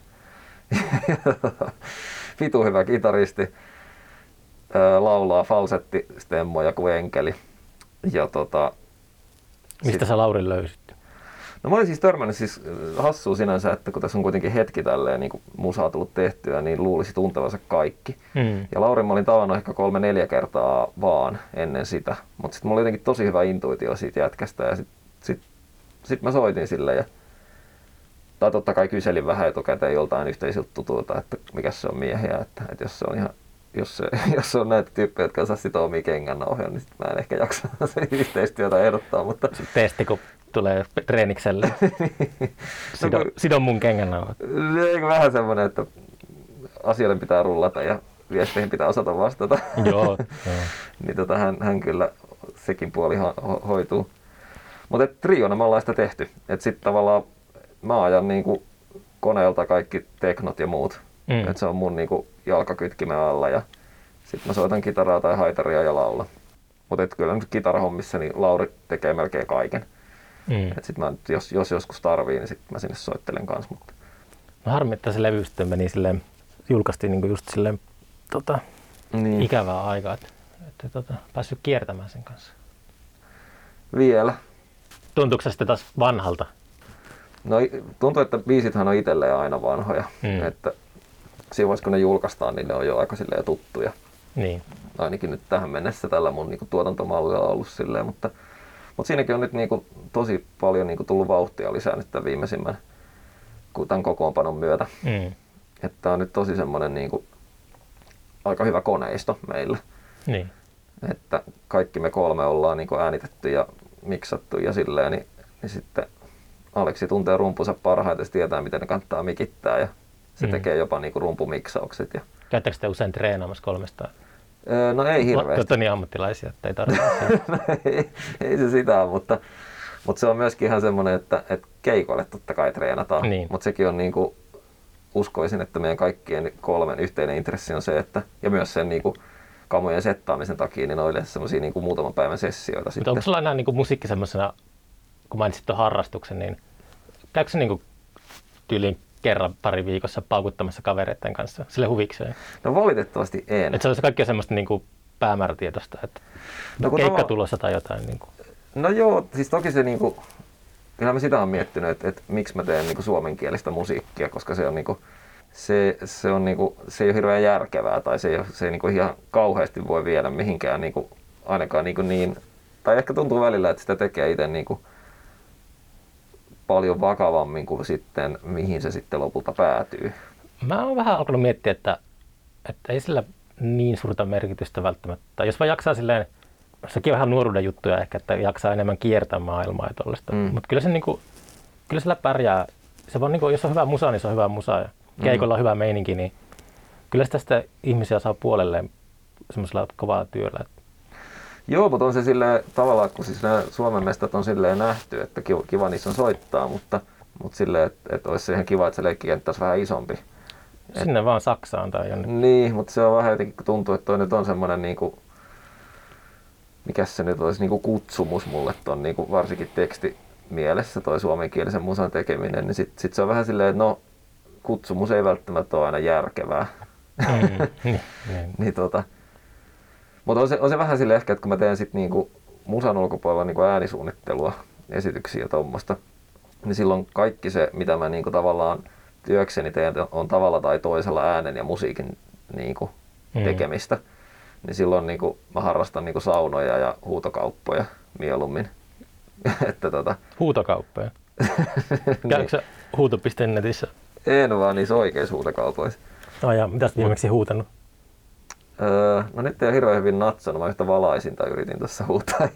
Vitu hyvä kitaristi. Laulaa falsettistemmoja kuin enkeli. Ja tota, Mistä sit... sä Laurin löysit? No mä olin siis törmännyt siis hassua sinänsä, että kun tässä on kuitenkin hetki tälleen niin musaa tullut tehtyä, niin luulisi tuntevansa kaikki. Mm. Ja Laurin mä olin tavannut ehkä kolme neljä kertaa vaan ennen sitä. Mutta sitten mulla oli jotenkin tosi hyvä intuitio siitä jätkästä ja sitten sit, sit mä soitin sille ja tai totta kai kyselin vähän etukäteen joltain yhteisiltä tutuilta, että mikä se on miehiä, että, että jos se on ihan jos se, jos se on näitä tyyppejä, jotka saa sitoa omia kengännauhoja, niin sit mä en ehkä jaksa sen yhteistyötä ehdottaa. Mutta... Testi, kun tulee treenikselle. Sido, no, sidon mun kengännauhat. Vähän semmoinen, että asioiden pitää rullata ja viesteihin pitää osata vastata. Joo, joo. niin tota, hän, hän kyllä, sekin puoli ho, hoituu. Mutta triona me ollaan sitä tehty. Että sitten tavallaan mä ajan niinku koneelta kaikki teknot ja muut. Mm. Et se on mun niinku jalkakytkimen alla ja sitten mä soitan kitaraa tai haitaria ja laula. Mutta kyllä nyt kitarahommissa niin Lauri tekee melkein kaiken. Mm. Et sit mä, nyt, jos, jos joskus tarvii, niin sitten mä sinne soittelen kanssa. Mutta No harmi, että se levy sitten meni silleen, julkaistiin niinku just silleen tota, niin, ikävää aikaa, että, että tota, päässyt kiertämään sen kanssa. vielä. Tuntuuko se sitten taas vanhalta? No tuntuu, että biisithän on itselleen aina vanhoja. Mm. Että siinä vaiheessa, kun ne julkaistaan, niin ne on jo aika silleen tuttuja. Niin. Ainakin nyt tähän mennessä tällä mun niinku, tuotantomallilla on ollut silleen, mutta, mutta siinäkin on nyt niinku, tosi paljon niinku, tullut vauhtia lisää nyt tämän viimeisimmän tämän kokoonpanon myötä. Mm. Että on nyt tosi semmoinen niinku, aika hyvä koneisto meillä. Niin. Että kaikki me kolme ollaan niinku, äänitetty ja miksattu ja silleen, niin, niin sitten Aleksi tuntee rumpunsa parhaiten, se tietää miten ne kannattaa mikittää ja se Mm. tekee jopa niinku, rumpumiksaukset. Ja, Käyttääkö te usein treenaamassa kolmesta? öö, no ei hirveästi. olette niin ammattilaisia, että ei tarvitse. ei, ei se sitä mutta, mutta se on myöskin ihan semmoinen, että, että keikoille totta kai treenataan. Niin. Mutta sekin on niin kuin, uskoisin, että meidän kaikkien kolmen yhteinen intressi on se, että, ja myös sen niin kuin, kamojen settaamisen takia, niin ne on yleensä semmoisia niin muutaman päivän sessioita Mutta sitten. onko sulla enää niin musiikki semmoisena, kun mainitsit tuon harrastuksen, niin käykö se niin tyyliin kerran pari viikossa paukuttamassa kavereiden kanssa sille huvikseen? No valitettavasti en. Että se on se on semmoista niin päämäärätietoista, että No keikka tava- tulossa tai jotain. Niin kuin. No joo, siis toki se niinku, kyllä mä sitä on miettinyt, että, että miksi mä teen niinku suomenkielistä musiikkia, koska se on niinku, se, se, on niinku, se ei ole hirveän järkevää tai se ei, ole, se ei niinku ihan kauheasti voi viedä mihinkään niinku, ainakaan niinku niin, tai ehkä tuntuu välillä, että sitä tekee itse niinku, paljon vakavammin kuin sitten, mihin se sitten lopulta päätyy. Mä oon vähän alkanut miettiä, että, että ei sillä niin suurta merkitystä välttämättä. Jos vaan jaksaa silleen, sekin on vähän nuoruuden juttuja ehkä, että jaksaa enemmän kiertää maailmaa ja tollaista. Mm. Mm. Mutta kyllä, se niinku, kyllä sillä pärjää. Se vaan niinku, jos on hyvä musa, niin se on hyvä musa. Ja keikolla on hyvä meininki, niin kyllä sitä, sitä ihmisiä saa puolelleen semmoisella kovalla työllä. Joo, mutta on se silleen tavallaan, kun siis nämä Suomen mestat on silleen nähty, että kiva, niissä on soittaa, mutta, mutta silleen, että, että olisi ihan kiva, että se leikkikenttä olisi vähän isompi. Sinne vaan Saksaan tai jonnekin. Niin, mutta se on vähän jotenkin, kun tuntuu, että toi nyt on semmoinen niinku, mikä se nyt olisi, niinku kutsumus mulle ton niinku varsinkin teksti mielessä toi suomenkielisen musan tekeminen, niin sit, sit se on vähän silleen, että no kutsumus ei välttämättä ole aina järkevää. Mm, niin, niin. niin tota, mutta on se, on se vähän sille ehkä, että kun mä teen sit niinku musan ulkopuolella niinku äänisuunnittelua, esityksiä ja tuommoista, niin silloin kaikki se, mitä mä niinku tavallaan työkseni teen, on tavalla tai toisella äänen ja musiikin niinku Mm. tekemistä. Niin silloin niinku mä harrastan niinku saunoja ja huutokauppoja mieluummin. että tota, Huutokauppoja. niin, Käykö sä huuto.netissä? en vaan niissä oikeissa huutokaupoissa. Oh, ja mitä sä viimeksi huutanut? Öö, no nyt ei ole hirveän hyvin natsannut, mä yhtä valaisinta yritin tässä huutaa.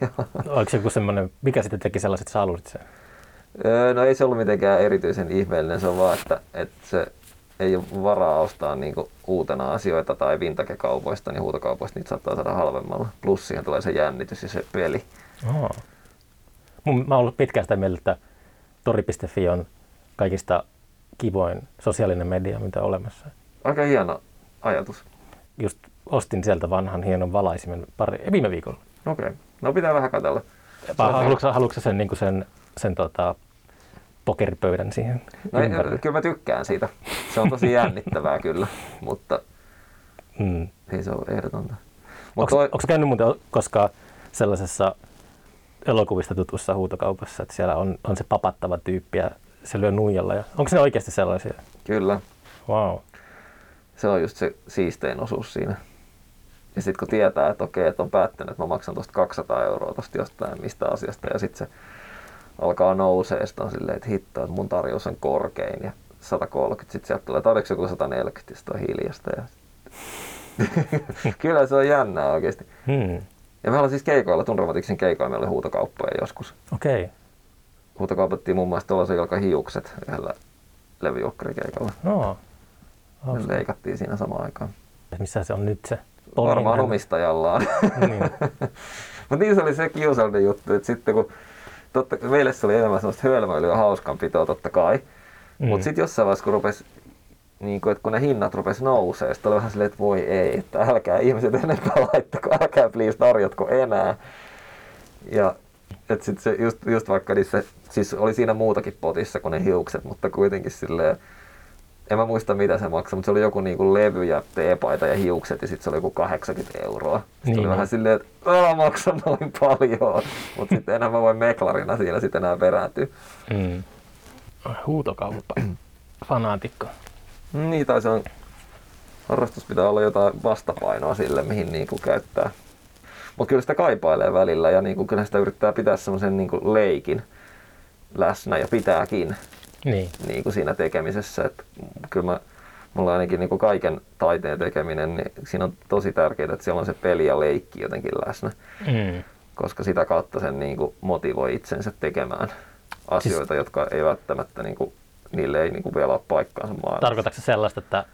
Oliko se joku semmoinen, mikä sitten teki sellaiset, että sä halusit sen? öö, no ei se ollut mitenkään erityisen ihmeellinen, se on vaan, että, että se ei ole varaa ostaa niinku uutena asioita tai vintage-kaupoista, niin huutokaupoista niitä saattaa saada halvemmalla. Plus siihen tulee se jännitys ja se peli. Oh. Mun, mä oon ollut pitkään sitä mieltä, että tori.fi on kaikista kivoin sosiaalinen media, mitä on olemassa. Aika hieno ajatus. Just ostin sieltä vanhan hienon valaisimen pari, eh, viime viikolla. Okei, okay. no pitää vähän on- haluatko, haluatko sen, niin sen, sen tota, pokeripöydän siihen No, ympärille? kyllä mä tykkään siitä. Se on tosi jännittävää kyllä, mutta Mm. ei se ole ehdotonta. Onko, toi, onko käynyt muuten koskaan sellaisessa elokuvista tutussa huutokaupassa, että siellä on, on se papattava tyyppi ja se lyö nuijalla? Ja, onko se oikeasti sellaisia? kyllä, Wow. se on just se siistein osuus siinä. Ja sitten kun tietää, että okei, että on päättänyt, että mä maksan tuosta 200 euroa tuosta jostain mistä asiasta, ja sitten se alkaa nousee, sitten on silleen, että hitto, että mun tarjous on korkein, ja 130, sitten sieltä tulee tarjoksi joku 140, ja sitten on hiljasta. Ja... Kyllä se on jännää oikeasti. Hmm. Ja me ollaan siis keikoilla, Tundramatiksin keikoilla, meillä oli huutokauppoja joskus. Okei. Okay. Huutokaupattiin muun muassa tuollaisen jalka hiukset yhdellä levyjulkkarikeikalla. No. Me leikattiin siinä samaan aikaan. Missä se on nyt se? Varmaan Ponin- omistajallaan. Niin. Mutta niin se oli se kiusallinen juttu, että sitten kun totta, meille se oli enemmän semmoista hölmöilyä ja hauskanpitoa totta kai. Mm. Mutta sitten jossain vaiheessa, kun, rupes, niin kun, että kun ne hinnat rupes nousee, sitten oli vähän silleen, että voi ei, että älkää ihmiset enempää laittako, älkää please tarjotko enää. Ja että sit se just, just vaikka niissä, siis oli siinä muutakin potissa kuin ne hiukset, mutta kuitenkin silleen, en mä muista mitä se maksoi, mutta se oli joku niinku levy ja teepaita ja hiukset ja sitten se oli joku 80 euroa. Sitten Niin oli on. vähän silleen, että älä maksa noin paljon, mutta sitten enää mä voin meklarina siinä sitten enää perääntyä. Mm. Huutokauppa. Fanaatikko. Niin, tai se on, harrastus pitää olla jotain vastapainoa sille, mihin niinku käyttää. Mutta kyllä sitä kaipailee välillä ja niinku, kyllä sitä yrittää pitää semmoisen niinku leikin läsnä ja pitääkin Niin. niin kuin siinä tekemisessä. Että kyllä mä, mulla ainakin niin kuin kaiken taiteen tekeminen, niin siinä on tosi tärkeää, että siellä on se peli ja leikki jotenkin läsnä, Mm. koska sitä kautta sen niin kuin motivoi itsensä tekemään asioita, siis, jotka ei välttämättä, niin kuin, niille ei niin kuin vielä ole paikkaansa maailmassa. Tarkoitatko se sellaista, että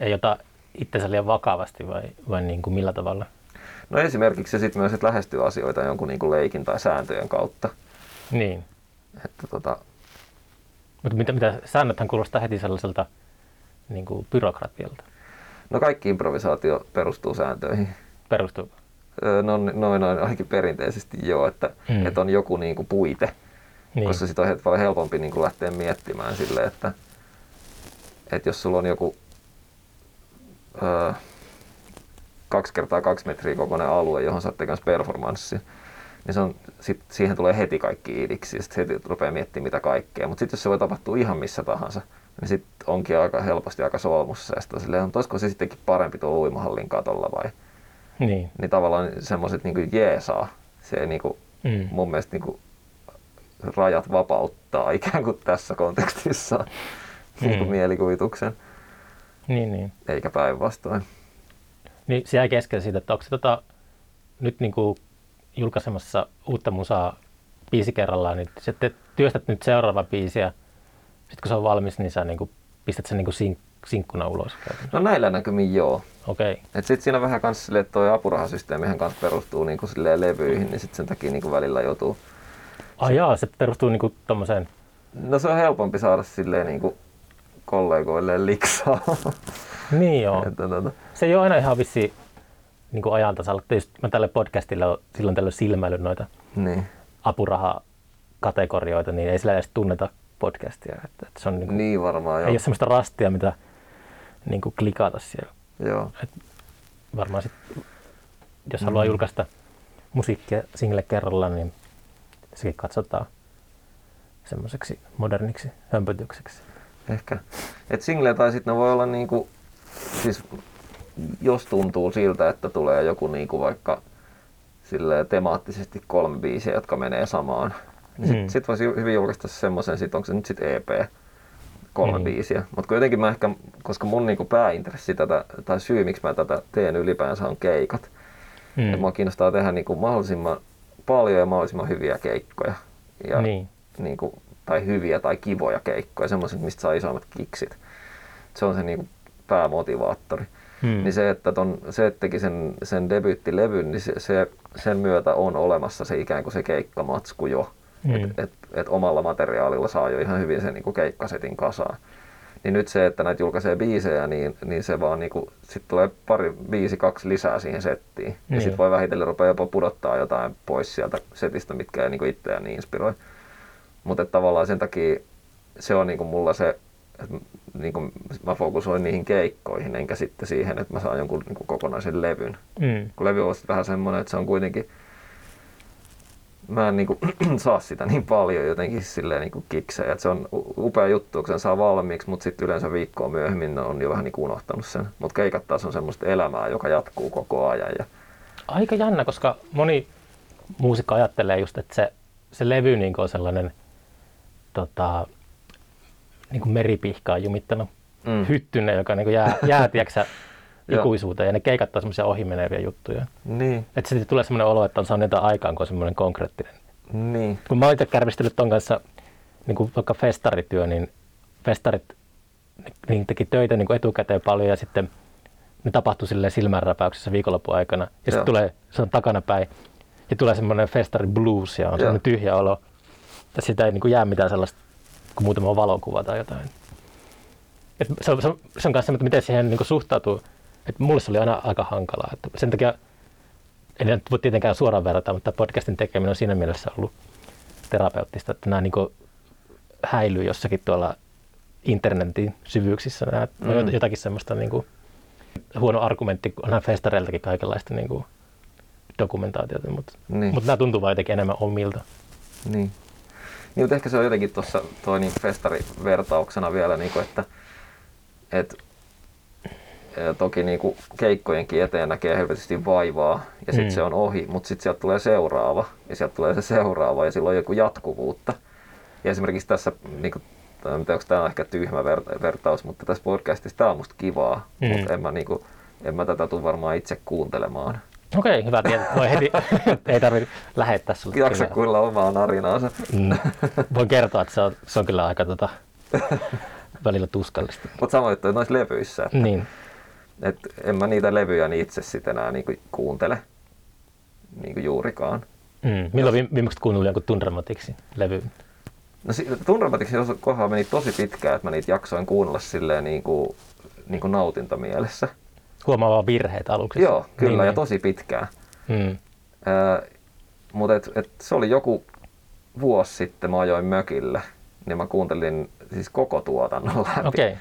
ei ota itsensä liian vakavasti vai, vai niin kuin millä tavalla? No esimerkiksi sitten myös, että lähestyy asioita jonkun niin kuin leikin tai sääntöjen kautta. Niin. Että tota, Mutta mitä, mitä säännöthän kuulostaa heti sellaiselta niin kuin byrokratialta. no kaikki improvisaatio perustuu sääntöihin. Perustuu. No noin, noin ainakin perinteisesti joo, että, Mm. että on joku niin kuin puite, Niin. koska sitten on paljon helpompi niin kuin lähteä miettimään silleen, että, että jos sulla on joku öö, kaksi kertaa kaksi metriä kokoinen alue, johon sä oot tekemässä performanssi, niin se on, sit siihen tulee heti kaikki idiksi ja sitten heti rupeaa miettimään mitä kaikkea. Mutta sitten jos se voi tapahtua ihan missä tahansa, niin sitten onkin aika helposti aika solmussa ja sitten on silleen, että olisiko se sittenkin parempi tuolla uimahallin katolla vai Niin. niin tavallaan semmoiset niin jeesaa. Se niin kuin, Mm. mun mielestä niin kuin, rajat vapauttaa ikään kuin tässä kontekstissa niin kuin Mm. mielikuvituksen, Niin, niin. eikä päinvastoin. Niin se jäi kesken siitä, että onko se tota, nyt niin kuin julkaisemassa uutta musaa biisi kerrallaan, niin sä te työstät nyt seuraava biisi ja sitten kun se on valmis, niin sä niin kuin pistät sen niin kuin sink, sinkkuna ulos. No näillä näkymin joo. Okei. Okay. Et sit siinä vähän kans silleen, että toi apurahasysteemihän kanssa perustuu niin kuin silleen levyihin, niin sit sen takia niin kuin välillä joutuu. Ai jaa, se perustuu niin kuin tommoseen, No se on helpompi saada silleen niin kuin kollegoille liksaa. niin joo. että, tota, Se ei ole aina ihan vissi niin kuin ajan tasalla. Just mä tälle podcastille on silloin tällöin silmäillyt noita niin. apurahakategorioita, niin ei sillä edes tunneta podcastia. Että, että se on niin kuin, niin varmaan ei joo. ole semmoista rastia, mitä niin kuin klikata siellä. joo. varmaan sit, jos haluaa Mm. julkaista musiikkia single kerrallaan, niin sekin katsotaan semmoiseksi moderniksi hömpötykseksi. Ehkä. Et single tai sitten ne voi olla niinku, siis jos tuntuu siltä, että tulee joku niinku vaikka silleen temaattisesti kolme biisiä, jotka menee samaan, niin sit, Mm. sit voisi hyvin julkaista semmoisen, sit onko se nyt sitten EP, kolme Mm. biisiä. Mutta jotenkin mä ehkä, koska mun niinku pääintressi tätä, tai syy miksi mä tätä teen ylipäänsä on keikat. Mm. Et mua kiinnostaa tehdä niinku mahdollisimman paljon ja mahdollisimman hyviä keikkoja. Ja Niin. niin kuin, tai hyviä tai kivoja keikkoja, semmoiset, mistä saa isommat kiksit. Se on se niin kuin päämotivaattori. Mm. Niin se, että, ton, se, että teki sen, sen debyyttilevyn, niin se, se, sen myötä on olemassa se ikään kuin se keikkamatsku jo. Mm. Että et, et omalla materiaalilla saa jo ihan hyvin sen niin kuin keikkasetin kasaan. Niin nyt se, että näitä julkaisee biisejä, niin, niin se vaan niinku, sit tulee pari, viisi, kaksi lisää siihen settiin. Ja Niin. sitten voi vähitellen rupea jopa pudottaa jotain pois sieltä setistä, mitkä ei niinku itseään niin inspiroi. Mutta tavallaan sen takia se on niinku mulla se, että niinku mä fokusoin niihin keikkoihin, enkä sitten siihen, että mä saan jonkun niinku kokonaisen levyn. Mm. Kun levy on vähän semmoinen, että se on kuitenkin, mä en niinku saa sitä niin paljon jotenkin silleen niinku kiksejä. että se on upea juttu, kun sen saa valmiiksi, mutta sitten yleensä viikkoa myöhemmin on jo vähän niinku unohtanut sen. Mutta keikat taas on semmoista elämää, joka jatkuu koko ajan. Ja, Aika jännä, koska moni muusikko ajattelee just, että se, se levy niin on sellainen tota, niin kuin meripihkaa jumittanut Mm. hyttynen, joka niin jää, jää tiedätkö, Joo. ikuisuuteen ja ne keikat on semmoisia ohimeneviä juttuja. niin, Että sitten tulee semmoinen olo, että on saanut jotain aikaan, kun on semmoinen konkreettinen. niin, Kun mä oon itse kärvistellyt ton kanssa niin kuin vaikka festarityö, niin festarit niin teki töitä niin kuin etukäteen paljon ja sitten ne tapahtuu silleen silmänräpäyksessä viikonlopun aikana. Ja sitten tulee, se on takanapäin. Ja tulee semmoinen festari blues ja on semmoinen tyhjä olo. Ja sitä ei niin kuin jää mitään sellaista kuin muutama valokuva tai jotain. Et se, on, se, on, se on se, että miten siihen niin suhtautuu. Et mulle se oli aina aika hankalaa. Että sen takia, en nyt voi tietenkään suoraan verrata, mutta podcastin tekeminen on siinä mielessä ollut terapeuttista, että nämä niin kuin häilyy jossakin tuolla internetin syvyyksissä. Nämä Mm. mm. jotakin semmoista niin kuin, huono argumentti, onhan festareiltakin kaikenlaista niin kuin, dokumentaatiota, mutta, Niin. mutta nämä tuntuu vaan jotenkin enemmän omilta. Niin. Niin, mutta ehkä se on jotenkin tuossa toi niin festarivertauksena vielä, niin kuin, että et, toki niin kuin keikkojenkin eteen näkee helvetisti vaivaa ja sitten Mm. se on ohi, mutta sitten sieltä tulee seuraava ja sieltä tulee se seuraava ja silloin on joku jatkuvuutta. Ja esimerkiksi tässä, niin kuin, tiedä, onko tämä ehkä tyhmä ver- vertaus, mutta tässä podcastissa tämä on musta kivaa, Mm. mutta en mä, niin kuin, en mä tätä tule varmaan itse kuuntelemaan. Okei, hyvä tietää. Voi heti, ei tarvitse lähettää sulle. Jaksa kuulla omaa narinaansa. Mm. Voin kertoa, että se on, se on kyllä aika tota, välillä tuskallista. Mutta juttu että noissa levyissä, että Niin. Et en mä niitä levyjä niin itse sitten enää niinku kuuntele niinku juurikaan. Mm. Milloin viime- viimeksi kuunnellut jonkun Tundramatiksi levy? No si- Tundramatiksin kohdalla meni tosi pitkään, että mä niitä jaksoin kuunnella silleen niinku, niinku nautintamielessä. Huomaa vaan virheitä aluksi. Joo, kyllä, niin, ja niin. tosi pitkään. Mm. Mutta et, et se oli joku vuosi sitten, mä ajoin mökille, niin mä kuuntelin siis koko tuotannon läpi. Okei.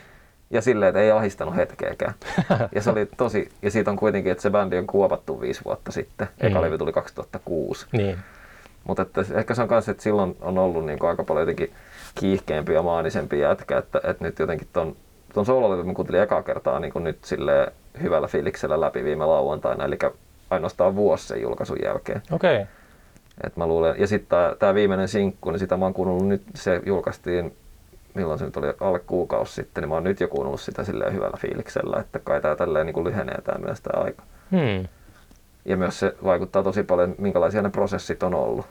Ja silleen, että ei ahistanut hetkeäkään. ja se oli tosi, ja siitä on kuitenkin, että se bändi on kuopattu viisi vuotta sitten. Eka Mm. levy tuli 2006. Niin. Mutta että ehkä se on myös, että silloin on ollut niin aika paljon jotenkin kiihkeämpi ja maanisempi jätkä, että, että nyt jotenkin ton, ton soololevy mä kuuntelin ekaa kertaa niin kuin nyt sille hyvällä fiiliksellä läpi viime lauantaina, eli ainoastaan vuosi sen julkaisun jälkeen. Okei. Et mä luulen, ja sitten tämä viimeinen sinkku, niin sitä mä oon kuunnellut nyt, se julkaistiin, milloin se nyt oli, alle kuukausi sitten, niin mä oon nyt jo kuunnellut sitä silleen hyvällä fiiliksellä, että kai tää tälleen niin kuin lyhenee tää myös tää aika. Hmm. Ja myös se vaikuttaa tosi paljon, minkälaisia ne prosessit on ollut.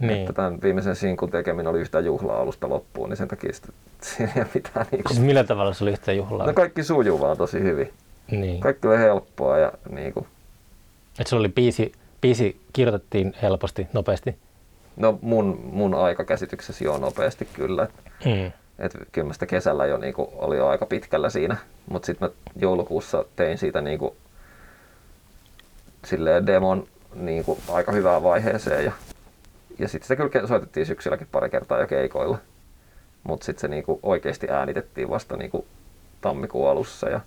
Niin. Että tämän viimeisen sinkun tekeminen oli yhtä juhlaa alusta loppuun, niin sen takia sitä, siinä ei mitään niin Siis kuin, millä tavalla se oli yhtä juhlaa? no kaikki sujuu vaan tosi hyvin. Niin. Kaikki oli helppoa ja niin kuin, Että sulla oli biisi, biisi kirjoitettiin helposti, nopeasti. no mun, mun aikakäsityksessä jo nopeasti kyllä. Että Mm. Et kyllä mä sitä kesällä jo niinku, oli jo aika pitkällä siinä, mutta sitten mä joulukuussa tein siitä niinku, silleen demon niinku, aika hyvään vaiheeseen ja, ja sitten sitä kyllä soitettiin syksylläkin pari kertaa jo keikoilla. Mutta sitten se niinku, oikeasti äänitettiin vasta niinku, tammikuun alussa ja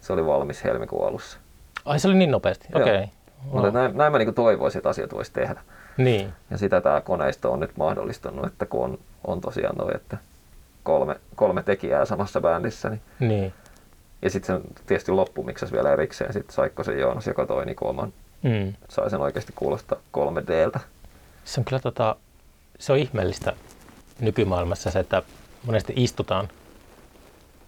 se oli valmis helmikuun alussa. Ai se oli niin nopeasti, okei. Mutta Wow. näin, näin mä niinku toivoisin, että asiat voisi tehdä. Niin, Ja sitä tämä koneisto on nyt mahdollistanut, että kun on, on tosiaan toi, että kolme, kolme tekijää samassa bändissä, niin niin. Ja sitten sen tietysti loppumiksas vielä erikseen sitten Saikkosen Joonas, joka toi niinku oman, Mm. sai sen oikeasti kuulostaa 3Dltä. Se on kyllä tota, se on ihmeellistä nykymaailmassa se, että monesti istutaan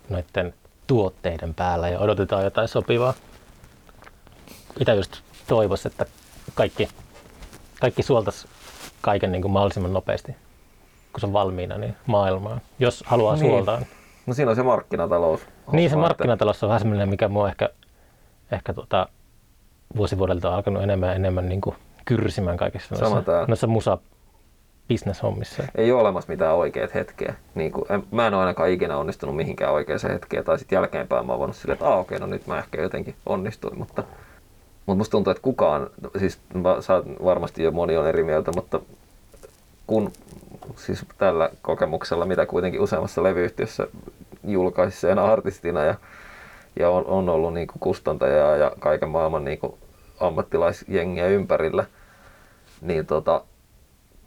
noiden tuotteiden päällä ja odotetaan jotain sopivaa. Mitä just toivoisi, että kaikki, kaikki suoltaisi kaiken niin kuin mahdollisimman nopeasti, kun se on valmiina niin maailmaan, jos haluaa Niin. suoltaa. No siinä on se markkinatalous. Niin se homma, markkinatalous on vähän semmoinen, mikä mua ehkä, ehkä tota, vuosivuodelta on alkanut enemmän ja enemmän niin kuin kyrsimään kaikissa noissa, noissa musa business-hommissa. että Ei ole olemassa mitään oikeat hetkeä. Niin kuin, en, mä en ole ainakaan ikinä onnistunut mihinkään oikeaan hetkeen. Tai sitten jälkeenpäin mä oon voinut silleen, että ah, okei, no nyt mä ehkä jotenkin onnistuin. Mutta, mutta musta tuntuu, että kukaan, siis mä, varmasti jo moni on eri mieltä, mutta kun siis tällä kokemuksella, mitä kuitenkin useammassa levyyhtiössä julkaisseena artistina ja, ja on, on ollut niin kustantajaa ja kaiken maailman niin ammattilaisjengiä ympärillä, niin tota,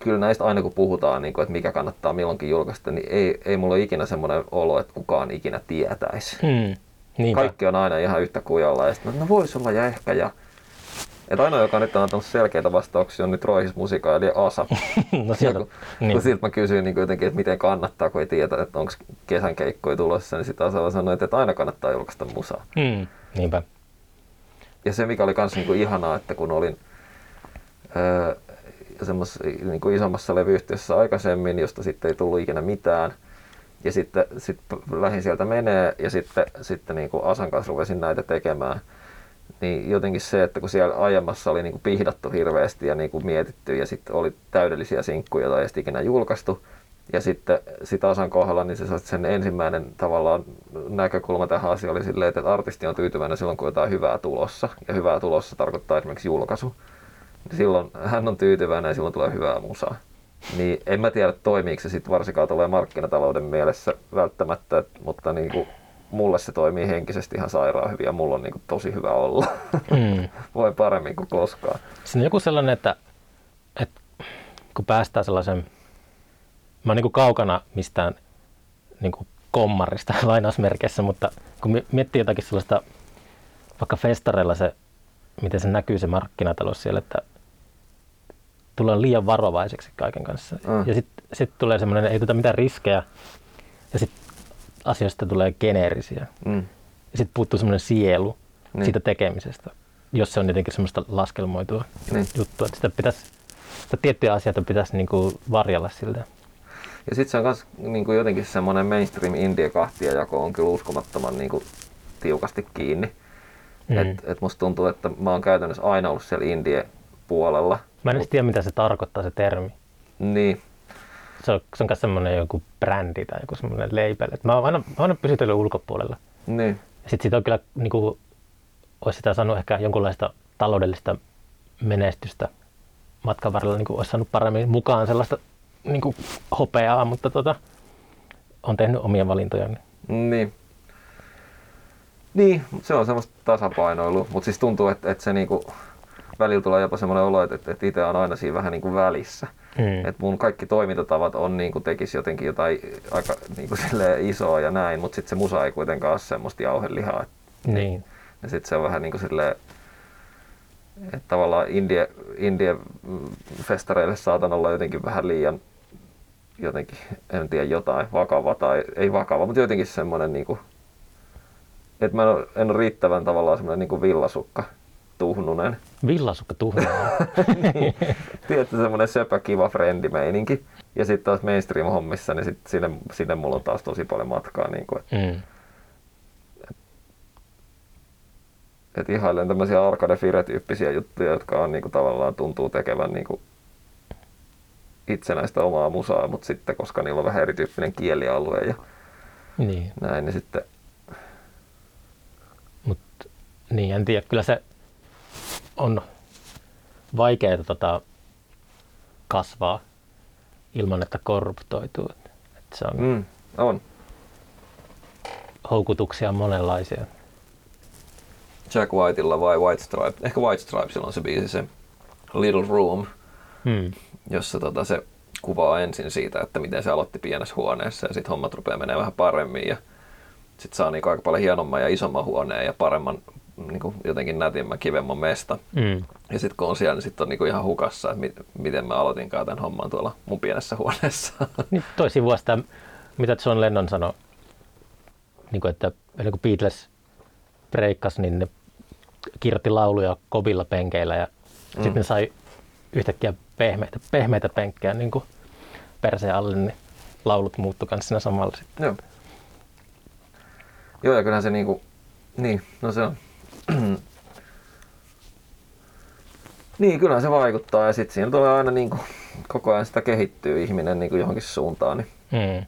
kyllä näistä aina kun puhutaan, niin kuin, että mikä kannattaa milloinkin julkaista, niin ei, ei mulla ole ikinä semmoinen olo, että kukaan ikinä tietäisi. Hmm. Niinpä. Kaikki on aina ihan yhtä kujalla ja sitten no voisi olla ja ehkä ja et ainoa, joka nyt on antanut selkeitä vastauksia, on nyt Roihis Musika eli Asa. no sieltä, kun, niin. kun siltä mä kysyin niin jotenkin, että miten kannattaa, kun ei tiedä, että onko kesän keikkoja tulossa, niin sitten Asa sanoi, että aina kannattaa julkaista musaa. Hmm. Niinpä. Ja se, mikä oli myös niin ihanaa, että kun olin öö, niin kuin isommassa levyyhtiössä aikaisemmin, josta sitten ei tullut ikinä mitään, ja sitten sit lähdin sieltä menee, ja sitten, sitten niin kuin Asan kanssa ruvesin näitä tekemään, niin jotenkin se, että kun siellä aiemmassa oli niin kuin pihdattu hirveästi ja niin kuin mietitty ja sitten oli täydellisiä sinkkuja, joita ei ikinä julkaistu, ja sitten sit Asan kohdalla, niin se sen ensimmäinen tavallaan näkökulma tähän asiaan oli silleen, että artisti on tyytyväinen silloin, kun jotain hyvää tulossa. Ja hyvää tulossa tarkoittaa esimerkiksi julkaisu. Silloin hän on tyytyväinen ja silloin tulee hyvää musaa. Niin en mä tiedä, toimiiko se sitten varsinkaan tulee markkinatalouden mielessä välttämättä, mutta niin kuin mulle se toimii henkisesti ihan sairaan hyvin ja mulla on niin kuin tosi hyvä olla. Mm. Voi paremmin kuin koskaan. Siinä on joku sellainen, että, että kun päästään sellaisen mä oon niin kaukana mistään niin kuin kommarista lainausmerkeissä, mutta kun miettii jotakin sellaista, vaikka festareilla se, miten se näkyy se markkinatalous siellä, että tulee liian varovaiseksi kaiken kanssa. Mm. Ja sitten sit tulee semmoinen, ei tuota mitään riskejä, ja sitten asioista tulee geneerisiä. Mm. Ja sitten puuttuu semmoinen sielu niin. siitä tekemisestä, jos se on jotenkin semmoista laskelmoitua niin. juttua. Että sitä, pitäisi, sitä tiettyjä asioita pitäisi niinku varjella siltä. Ja sitten se on myös niin kuin jotenkin semmoinen mainstream indie jako on kyllä uskomattoman niin kuin, tiukasti kiinni. Mm. Et, et musta tuntuu, että mä oon käytännössä aina ollut siellä indie puolella. Mä en edes tiedä, mitä se tarkoittaa se termi. Niin. Se on, se on myös semmoinen joku brändi tai joku semmoinen label. Et mä oon aina, mä oon aina pysytellyt ulkopuolella. Niin. Ja sit siitä on kyllä, niin kuin, olisi sitä saanut ehkä jonkunlaista taloudellista menestystä matkan varrella, niin kuin olisi saanut paremmin mukaan sellaista niin kuin hopeaa, mutta tota, on tehnyt omia valintoja. Niin. Niin, se on semmoista tasapainoilu, mutta siis tuntuu, että, että se niinku, välillä tulee jopa semmoinen olo, että, että itse on aina siinä vähän niin kuin välissä. Mm. Että mun kaikki toimintatavat on niin kuin tekisi jotenkin jotain aika niin kuin isoa ja näin, mutta sitten se musa ei kuitenkaan ole semmoista jauhelihaa. Niin. Ja sitten se on vähän niin kuin silleen, että tavallaan indie, indie festareille saatan olla jotenkin vähän liian jotenkin, en tiedä, jotain vakava tai ei vakava, mutta jotenkin semmoinen, niin kuin, että mä en ole, en ole riittävän tavallaan semmoinen niin kuin villasukka tuhnunen. Villasukka tuhnunen. niin. Tiedätkö, semmoinen söpö, kiva frendimeininki. Ja sitten taas mainstream-hommissa, niin sit sinne, sinne mulla on taas tosi paljon matkaa. Niin kuin, mm. et, et ihailen tämmöisiä arcade fire-tyyppisiä juttuja, jotka on niin kuin, tavallaan tuntuu tekevän niin kuin, itsenäistä omaa musaa, mutta sitten koska niillä on vähän erityyppinen kielialue ja niin. näin, niin sitten... Mut, niin, en tiedä, kyllä se on vaikeaa tota, kasvaa ilman, että korruptoituu. Että se on, mm, on. Houkutuksia monenlaisia. Jack Whiteilla vai White Stripe? Ehkä White Stripesilla on se biisi, se Little Room. Hmm jossa tota se kuvaa ensin siitä, että miten se aloitti pienessä huoneessa ja sitten hommat rupeaa menee vähän paremmin ja sitten saa niinku aika paljon hienomman ja isomman huoneen ja paremman niinku jotenkin nätimmän, kivemmän mesta. Mm. Ja sitten kun on siellä, niin sitten on niinku ihan hukassa, että mit, miten mä aloitinkaan tämän homman tuolla mun pienessä huoneessa. Niin toi sivua sitä, mitä John Lennon sanoi, niin kuin, että ennen kuin Beatles breikkasi, niin ne kirjoitti lauluja kobilla penkeillä ja mm. sitten ne sai yhtäkkiä pehmeitä, pehmeitä penkkejä niin kuin perseen alle, niin laulut muuttu kanssa siinä samalla sitten. Joo. Joo, ja kyllähän se niinku, niin, no se on, niin, kyllähän se vaikuttaa ja sitten siinä tulee aina niinku, koko ajan sitä kehittyy ihminen niinku johonkin suuntaan. Niin. Hmm.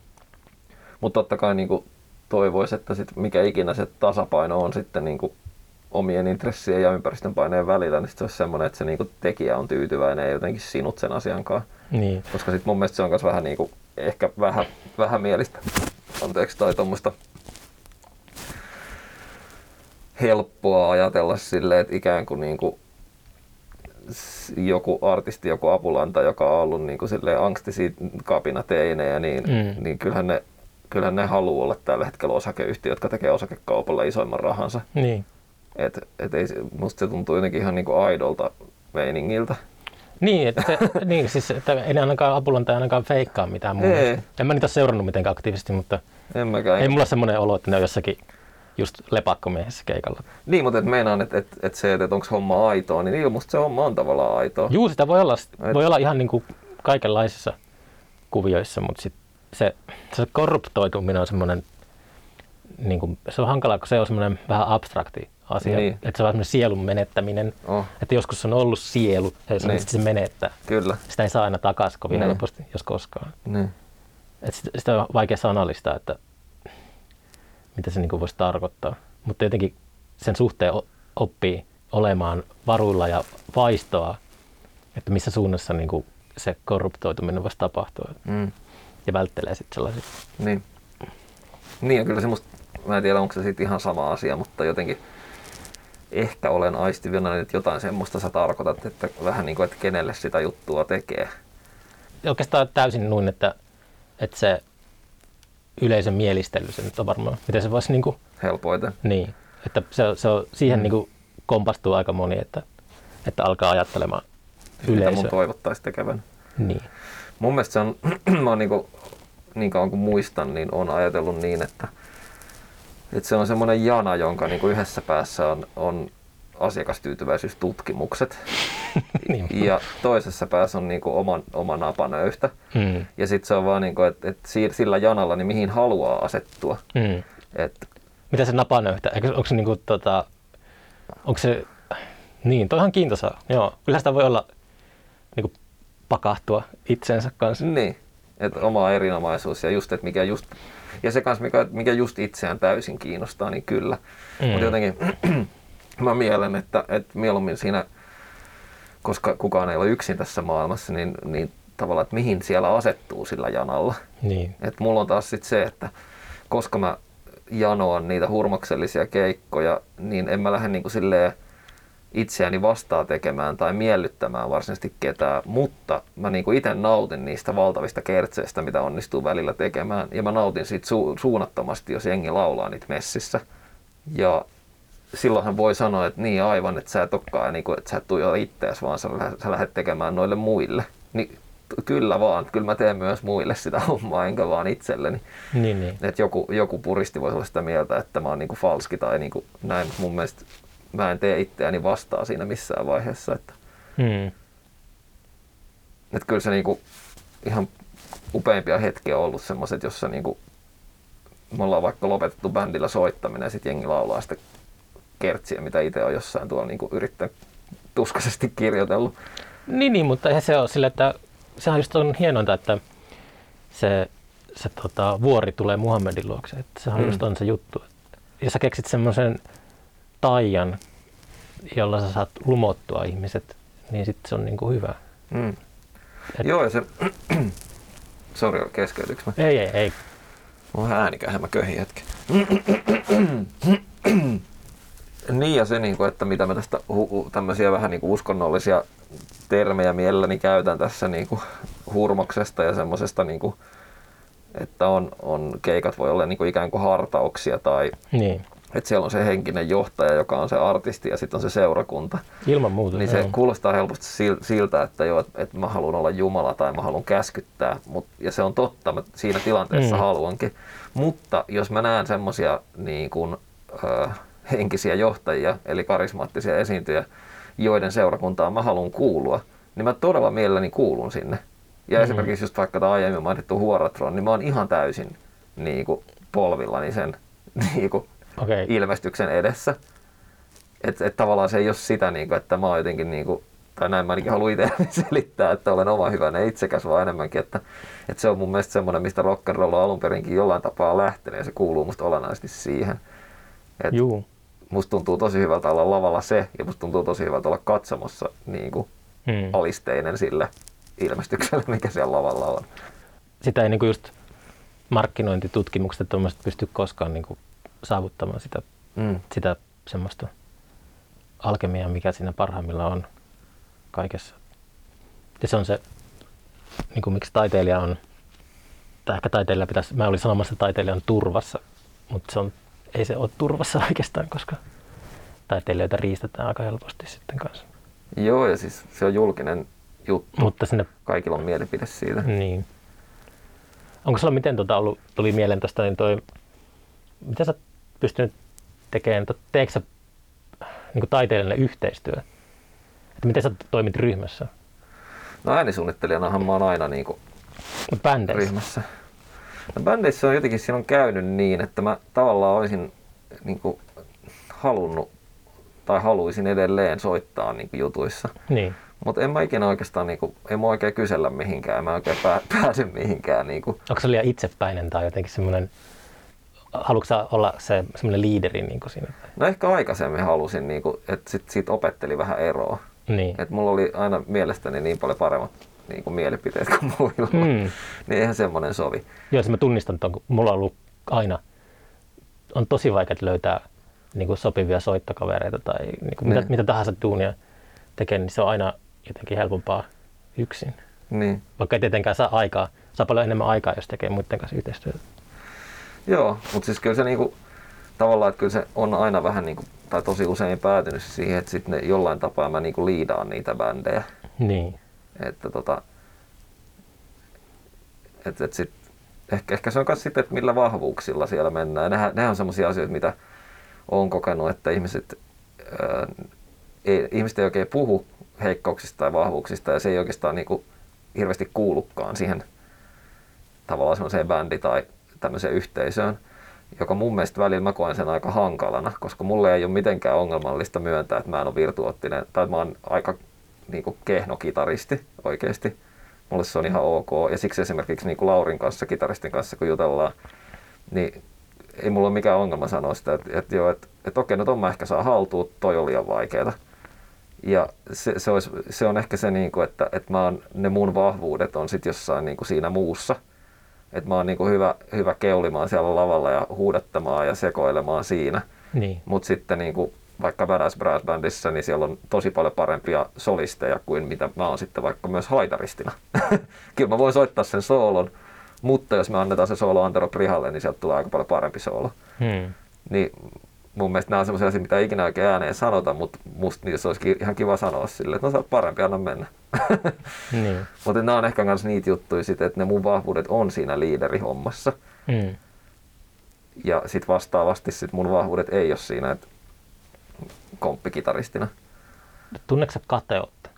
Mutta totta kai niinku toivoisi, että sit mikä ikinä se tasapaino on sitten niinku omien intressien ja ympäristön paineen välillä, niin se olisi semmoinen, että se niinku tekijä on tyytyväinen ja jotenkin sinut sen asiankaan. Niin. Koska sitten mun mielestä se on myös vähän niinku, ehkä vähän, vähän mielistä, anteeksi, tai tuommoista helppoa ajatella silleen, että ikään kuin niinku joku artisti, joku apulanta, joka on ollut niin kuin angstisia kapinateinejä, niin, mm. niin kyllähän ne, kyllähän ne haluaa olla tällä hetkellä osakeyhtiö, jotka tekee osakekaupalla isoimman rahansa. Niin. Et, et ei, musta se tuntuu jotenkin ihan niinku aidolta meiningiltä. Niin, että, se, niin siis, että ei ainakaan Apulanta ainakaan feikkaa mitään muuta. En mä niitä seurannut mitenkään aktiivisesti, mutta en mäkään. ei mulla semmoinen olo, että ne on jossakin just lepakkomiehessä keikalla. Niin, mutta et meinaan, että et, et se, että onko homma aitoa, niin niin musta se homma on tavallaan aitoa. Juu, sitä voi olla, et... voi olla ihan niin kuin kaikenlaisissa kuvioissa, mutta sit se, se korruptoituminen on semmoinen, niin kuin, se on hankalaa, kun se on semmoinen vähän abstrakti asia. Niin. Että se on semmoinen sielun menettäminen. Oh, Että joskus on ollut sielu ja se, Niin. niin. se menettää. kyllä. Sitä ei saa aina takaisin kovin Niin. helposti, jos koskaan. Niin. Et sitä, sitä on vaikea sanallistaa, että mitä se niinku voisi tarkoittaa. Mutta jotenkin sen suhteen oppii olemaan varuilla ja vaistoa, että missä suunnassa niinku se korruptoituminen voisi tapahtua. Mm. Ja välttelee sitten sellaisia. Niin. Niin ja kyllä se musta, mä en tiedä onko se sitten ihan sama asia, mutta jotenkin ehkä olen aistivina, että jotain semmoista sä tarkoitat, että vähän niin kuin, että kenelle sitä juttua tekee. Oikeastaan täysin noin, että, että se yleisön mielistely, se nyt on varmaan, miten se voisi niinku, Helpoiten. niin, että se, se on, siihen Mm. mm. niinku kompastuu aika moni, että, että alkaa ajattelemaan Mitä mun yleisöä. toivottaisi tekevän. Niin. Mun mielestä se on, mä oon niinku, niin kauan kuin muistan, niin on ajatellut niin, että, että se on semmoinen jana, jonka niinku yhdessä päässä on, on asiakastyytyväisyystutkimukset niin. ja toisessa päässä on niinku oma, oma napanöyhtä. Mm. Ja sitten se on vaan niinku, että et si- sillä janalla niin mihin haluaa asettua. Mm. Et, Mitä se napanöyhtä? Onko se niinku tota, onko se, niin, toi on ihan kiintoisaa. Joo, kyllä sitä voi olla niinku pakahtua itsensä kanssa. niin, että oma erinomaisuus ja just, että mikä just, ja se kanssa, mikä, mikä just itseään täysin kiinnostaa, niin kyllä. Mm. Mutta jotenkin mä mielen, että, että mieluummin siinä, koska kukaan ei ole yksin tässä maailmassa, niin, niin tavallaan, että mihin siellä asettuu sillä janalla. Niin. Et mulla on taas sit se, että koska mä janoan niitä hurmoksellisia keikkoja, niin en mä lähde niinku silleen itseäni vastaa tekemään tai miellyttämään varsinaisesti ketään, mutta mä niinku itse nautin niistä valtavista kertseistä, mitä onnistuu välillä tekemään, ja mä nautin siitä su- suunnattomasti, jos jengi laulaa niitä messissä. Ja silloinhan voi sanoa, että niin aivan, että sä et olekaan, niin kuin, että sä et tuijota ittees, vaan sä, sä lähdet tekemään noille muille. Niin kyllä vaan, kyllä mä teen myös muille sitä hommaa, enkä vaan itselleni. Niin, niin. Että joku, joku puristi voisi olla sitä mieltä, että mä oon niinku falski tai niinku näin, mutta mun mielestä mä en tee itseäni vastaa siinä missään vaiheessa. Että, Mm. että kyllä se niinku ihan upeimpia hetkiä on ollut semmoiset, jossa niinku me ollaan vaikka lopetettu bändillä soittaminen ja sitten jengi laulaa sitä kertsiä, mitä itse on jossain tuolla niinku yrittänyt tuskaisesti kirjoitellut. Niin, niin, mutta eihän se ole sillä, että sehän just on hienointa, että se, se tota, vuori tulee Muhammedin luokse. Että sehän Mm. just on se juttu. Jos sä keksit semmoisen taian, jolla sä saat lumottua ihmiset, niin sitten se on niinku hyvä. Mm. Et- Joo, ja se... Sori, keskeytyks mä? Ei, ei, ei. Mulla on äänikähän, mä köhin hetken. niin ja se, niin kuin, että mitä mä tästä hu- tämmöisiä vähän niin kuin uskonnollisia termejä mielelläni käytän tässä niin kuin hurmoksesta ja semmoisesta, niin kuin, että on, on, keikat voi olla niin kuin ikään kuin hartauksia tai Niin, että siellä on se henkinen johtaja, joka on se artisti ja sitten on se seurakunta. ilman muuta. Niin se joo. kuulostaa helposti sil- siltä, että joo, että, että mä haluan olla Jumala tai mä haluan käskyttää, mut, ja se on totta, mä siinä tilanteessa mm. Haluankin. Mutta jos mä näen semmoisia niin kuin, ö, henkisiä johtajia, eli karismaattisia esiintyjä, joiden seurakuntaan mä haluan kuulua, niin mä todella mielelläni kuulun sinne. Ja mm. Esimerkiksi just vaikka tämä aiemmin mainittu Huoratron, niin mä oon ihan täysin niin kuin, polvillani sen niin kuin, Okei, ilmestyksen edessä. Että et tavallaan se ei ole sitä, niinku, että mä oon jotenkin, niinku, tai näin mä ainakin haluan itse selittää, että olen oma hyvänä itsekäs, vaan enemmänkin, että, että se on mun mielestä semmoinen, mistä rock'n'roll on alun perinkin jollain tapaa lähtenyt, ja se kuuluu musta olennaisesti siihen. Et juu. Musta tuntuu tosi hyvältä olla lavalla se, ja musta tuntuu tosi hyvältä olla katsomossa niinku, Mm. alisteinen sille ilmestykselle, mikä siellä lavalla on. Sitä ei niinku just markkinointitutkimukset tuommoiset pysty koskaan niinku saavuttamaan sitä Mm. sitä semmoista alkemiaa, mikä siinä parhaimmillaan on kaikessa. Ja se on se, niin kuin miksi taiteilija on, tai ehkä taiteilija pitäisi, mä olin sanomassa, että taiteilija on turvassa, mutta se on, ei se ole turvassa oikeastaan, koska taiteilijoita riistetään aika helposti sitten kanssa. Joo, ja siis se on julkinen juttu. Mutta sinne, Kaikilla on mielipide siitä. niin. Onko sulla miten tota ollut, tuli mieleen tuosta, niin toi, miten sä pystynyt tekemään, to- teekö sä niin taiteilijalle yhteistyö? Että miten sä toimit ryhmässä? No äänisuunnittelijanahan mä oon aina niin kuin bändeissä? ryhmässä. No bändeissä on jotenkin siinä on käynyt niin, että mä tavallaan olisin niin kuin, halunnut tai haluaisin edelleen soittaa niin kuin jutuissa. Niin. Mutta en mä ikinä oikeastaan, niin kuin, en mä oikein kysellä mihinkään, mä oikein pää, pääse mihinkään. Niin kuin. Onko se liian itsepäinen tai jotenkin semmoinen, haluatko olla se semmoinen liideri niin kuin siinä? No ehkä aikaisemmin halusin, niin kuin, että sit, siitä opetteli vähän eroa. Niin. Et mulla oli aina mielestäni niin paljon paremmat niin kuin mielipiteet kuin muilla, mm. niin eihän semmoinen sovi. Joo, se mä tunnistan, että mulla on ollut aina, on tosi vaikea löytää niin kuin sopivia soittokavereita tai niin kuin mitä, mitä tahansa duunia tekee, niin se on aina jotenkin helpompaa yksin. Niin. Vaikka ei tietenkään saa aikaa, saa paljon enemmän aikaa, jos tekee muiden kanssa yhteistyötä. Joo, mutta siis kyllä se niinku, tavallaan, että kyllä se on aina vähän niinku, tai tosi usein päätynyt siihen, että sitten jollain tapaa mä niinku liidaan niitä bändejä. Niin. Että tota, et, et sit, ehkä, ehkä se on myös sitten, että millä vahvuuksilla siellä mennään. Nehän, nehän on sellaisia asioita, mitä olen kokenut, että ihmiset, ää, ei, ihmiset ei oikein puhu heikkouksista tai vahvuuksista ja se ei oikeastaan niinku hirveästi kuulukaan siihen tavallaan semmoiseen bändi- tai tämmöiseen yhteisöön, joka mun mielestä välillä mä koen sen aika hankalana, koska mulle ei ole mitenkään ongelmallista myöntää, että mä en ole virtuoottinen tai mä oon aika niin kuin kehno kitaristi oikeasti. Mulle se on ihan ok. Ja siksi esimerkiksi niin kuin Laurin kanssa, kitaristin kanssa, kun jutellaan, niin ei mulla ole mikään ongelma sanoa sitä, että, että, joo, että, että okei, no ton mä ehkä saa haltuun, toi on liian vaikeeta. Ja se, se, olisi, se on ehkä se, niin kuin, että, että mä oon, ne mun vahvuudet on sitten jossain niin kuin siinä muussa. Että mä oon niin kuin hyvä, hyvä keulimaan siellä lavalla ja huudattamaan ja sekoilemaan siinä. Niin. Mutta sitten niin kuin vaikka Badass Brass Bandissa, niin siellä on tosi paljon parempia solisteja kuin mitä mä oon sitten vaikka myös haitaristina. Kyllä mä voin soittaa sen soolon, mutta jos me annetaan se soolo Antero Prihalle, niin sieltä tulee aika paljon parempi soolo. Hmm. Niin mun mielestä nämä on sellaisia asioita, mitä ei ikinä oikein ääneen sanota, mutta musta se olisi ihan kiva sanoa sille, että no sä oot parempi, anna mennä. niin. mutta nämä on ehkä myös niitä juttuja sitten, että ne mun vahvuudet on siinä liiderihommassa. Hmm. Ja sitten vastaavasti sit mun vahvuudet ei ole siinä, että komppikitaristina. Tunneeko sä kateutta?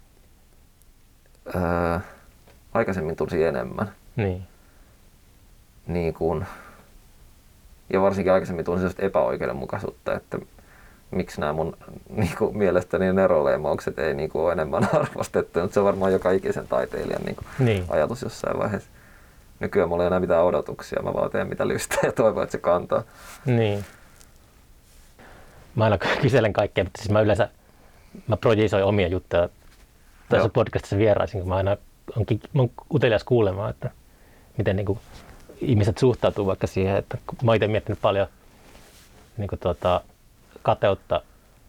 Öö, aikaisemmin tunsi enemmän. Niin. Niin kuin, ja varsinkin aikaisemmin tunsin sellaista epäoikeudenmukaisuutta, että miksi nämä mun niin kuin, mielestäni neroleimaukset ei niin kuin, ole enemmän arvostettu, mutta se on varmaan joka ikisen taiteilijan niin kuin, Niin. ajatus jossain vaiheessa. Nykyään mulla ei enää mitään odotuksia, mä vaan teen mitä lystää ja toivon, että se kantaa. Niin. Mä aina kyselen kaikkea, mutta siis mä yleensä mä projisoin omia juttuja tässä Joo. podcastissa vieraisin, kun mä aina on, mä oon utelias kuulemaan, että miten niin kuin ihmiset suhtautuu vaikka siihen, että mä itse miettinyt paljon niin kuin tuota, kateutta,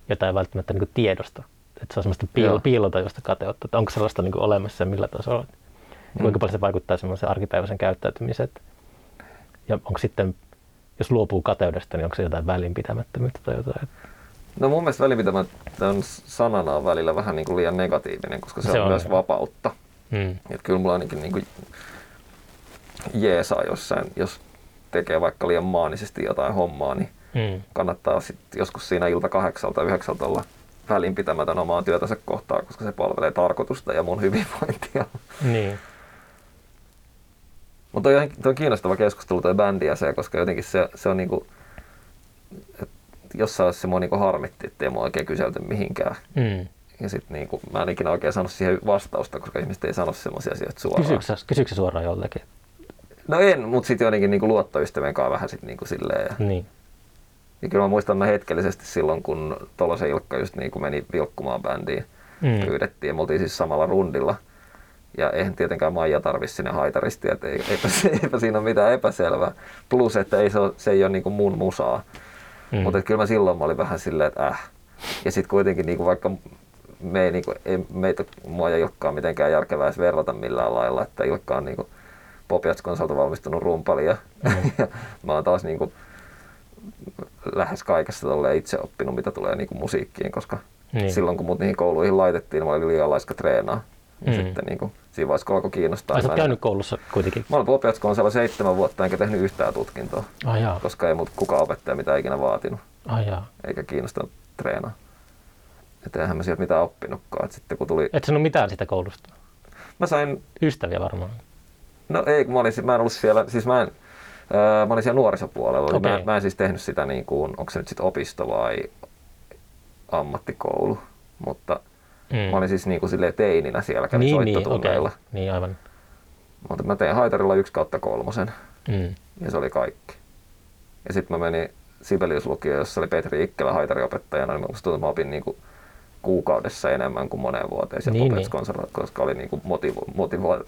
jota ei välttämättä niin kuin tiedosta. Että se on semmoista piil- piilotajusta kateutta, että onko sellaista niin kuin olemassa ja millä tasolla. Ja kuinka paljon se vaikuttaa semmoisen arkipäiväisen käyttäytymiseen. että- Ja onko sitten, jos luopuu kateudesta, niin onko se jotain välinpitämättömyyttä tai jotain. No mun mielestä välinpitämätön sanana on välillä vähän niin kuin liian negatiivinen, koska se, Se on, on, myös joo. vapautta. Mm. Et kyllä mulla ainakin niin kuin jeesaa jossain, jos tekee vaikka liian maanisesti jotain hommaa, niin Mm. kannattaa sitten joskus siinä ilta kahdeksalta yhdeksältä olla välinpitämätön omaa työtänsä kohtaan, koska se palvelee tarkoitusta ja mun hyvinvointia. Niin. Mutta on- on kiinnostava keskustelu toi bändiasia, koska jotenkin se, se on niinku, että jossain vaiheessa se mua niinku harmitti, ettei mua oikein kyselty mihinkään. Mm. Ja sitten niinku, mä en ikinä oikein saanut siihen vastausta, koska ihmiset ei sano semmoisia asioita suoraan. Kysyykö, sä- kysyykö sä suoraan joltakin? No en, mutta sitten jotenkin niinku luottoystävien kanssa vähän sit niinku silleen. Ja, Niin. ja kyllä mä muistan mä hetkellisesti silloin, kun Tolosen Ilkka just niinku meni vilkkumaan bändiin. Mm. Pyydettiin ja me oltiin siis samalla rundilla. Ja eihän tietenkään Maija tarvi sinne haitaristi, että ei, eipä, eipä siinä ole mitään epäselvää. Plus, että ei se, ole, se ei ole niinku mun musaa. Mm. Mutta kyllä mä silloin mä olin vähän silleen, että äh. Ja sitten kuitenkin niinku vaikka me ei, niinku, ei meitä, mua ja Ilkkaa mitenkään järkevää edes verrata millään lailla, että Ilkka on niinku Popiats-konsolta valmistunut rumpali ja, Mm. ja mä oon taas niinku lähes kaikessa itse oppinut, mitä tulee niinku musiikkiin, koska Niin. niin. silloin kun mut niihin kouluihin laitettiin, mä olin liian laiska treenaa. Ja Mm. sitten niinku, siinä vaiheessa kun alkoi kiinnostaa. Ai sä en- käynyt koulussa kuitenkin? Mä olen Popiats-konsolilla seitsemän vuotta enkä tehnyt yhtään tutkintoa, Ai jaa. koska ei mut kukaan opettaja mitään ikinä vaatinut, Ai jaa. eikä kiinnostanut treenaa. Että eihän mä sieltä mitään oppinutkaan. Et sitten kun tuli, Et sanonut mitään sitä koulusta? mä sain, Ystäviä varmaan. no ei kun mä, olin, mä en ollut siellä, siis mä en, ää, mä olin siellä nuorisopuolella. Okei. Mä, mä en siis tehnyt sitä niin kuin, onko se nyt sitten opisto vai ammattikoulu, mutta Mm. mä olin siis niin kuin silleen teininä siellä, kävin niin, niin, soittotunneilla. okei. Niin, aivan. Mutta mä tein haitarilla 1 kautta kolmosen Mm. ja se oli kaikki. Ja sitten mä menin Sibeliuslukioon, jossa oli Petri Ikkelä haitariopettajana, niin musta tuntuu, että mä opin niin kuin kuukaudessa enemmän kuin moneen vuoteen siellä Niin, niin, koska oli niin kuin motivo, motivo,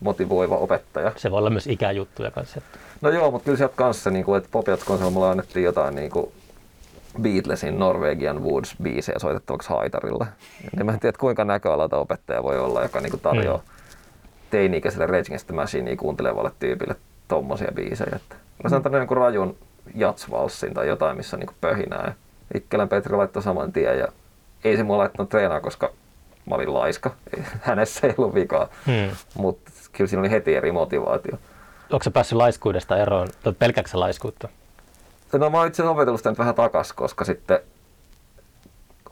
motivoiva opettaja. Se voi olla myös ikäjuttuja kanssa. Että... No joo, mutta kyllä sieltä kanssa, niin kuin, että Popiats-konsolilla mulla annettiin jotain niin kuin Beatlesin Norwegian Woods biisejä soitettavaksi haitarilla. Ja mä en tiedä, kuinka näköalalta opettaja voi olla, joka niin kuin tarjoaa Mm. teini-ikäiselle Rage Against the Machinea kuuntelevalle tyypille tommosia biisejä. Että mä sanon tämmöinen niin rajun jatsvalssin tai jotain, missä on niin kuin pöhinää. Ja Ikkelän Petri laittoi saman tien ja ei se mua laittanut treenaa, koska mä olin laiska. Hänessä ei ollut vikaa, Mm. mutta kyllä siinä oli heti eri motivaatio. Onko se päässyt laiskuudesta eroon? Tai pelkääkö sä laiskuutta? No mä oon itse opetellut sitä nyt vähän takas, koska sitten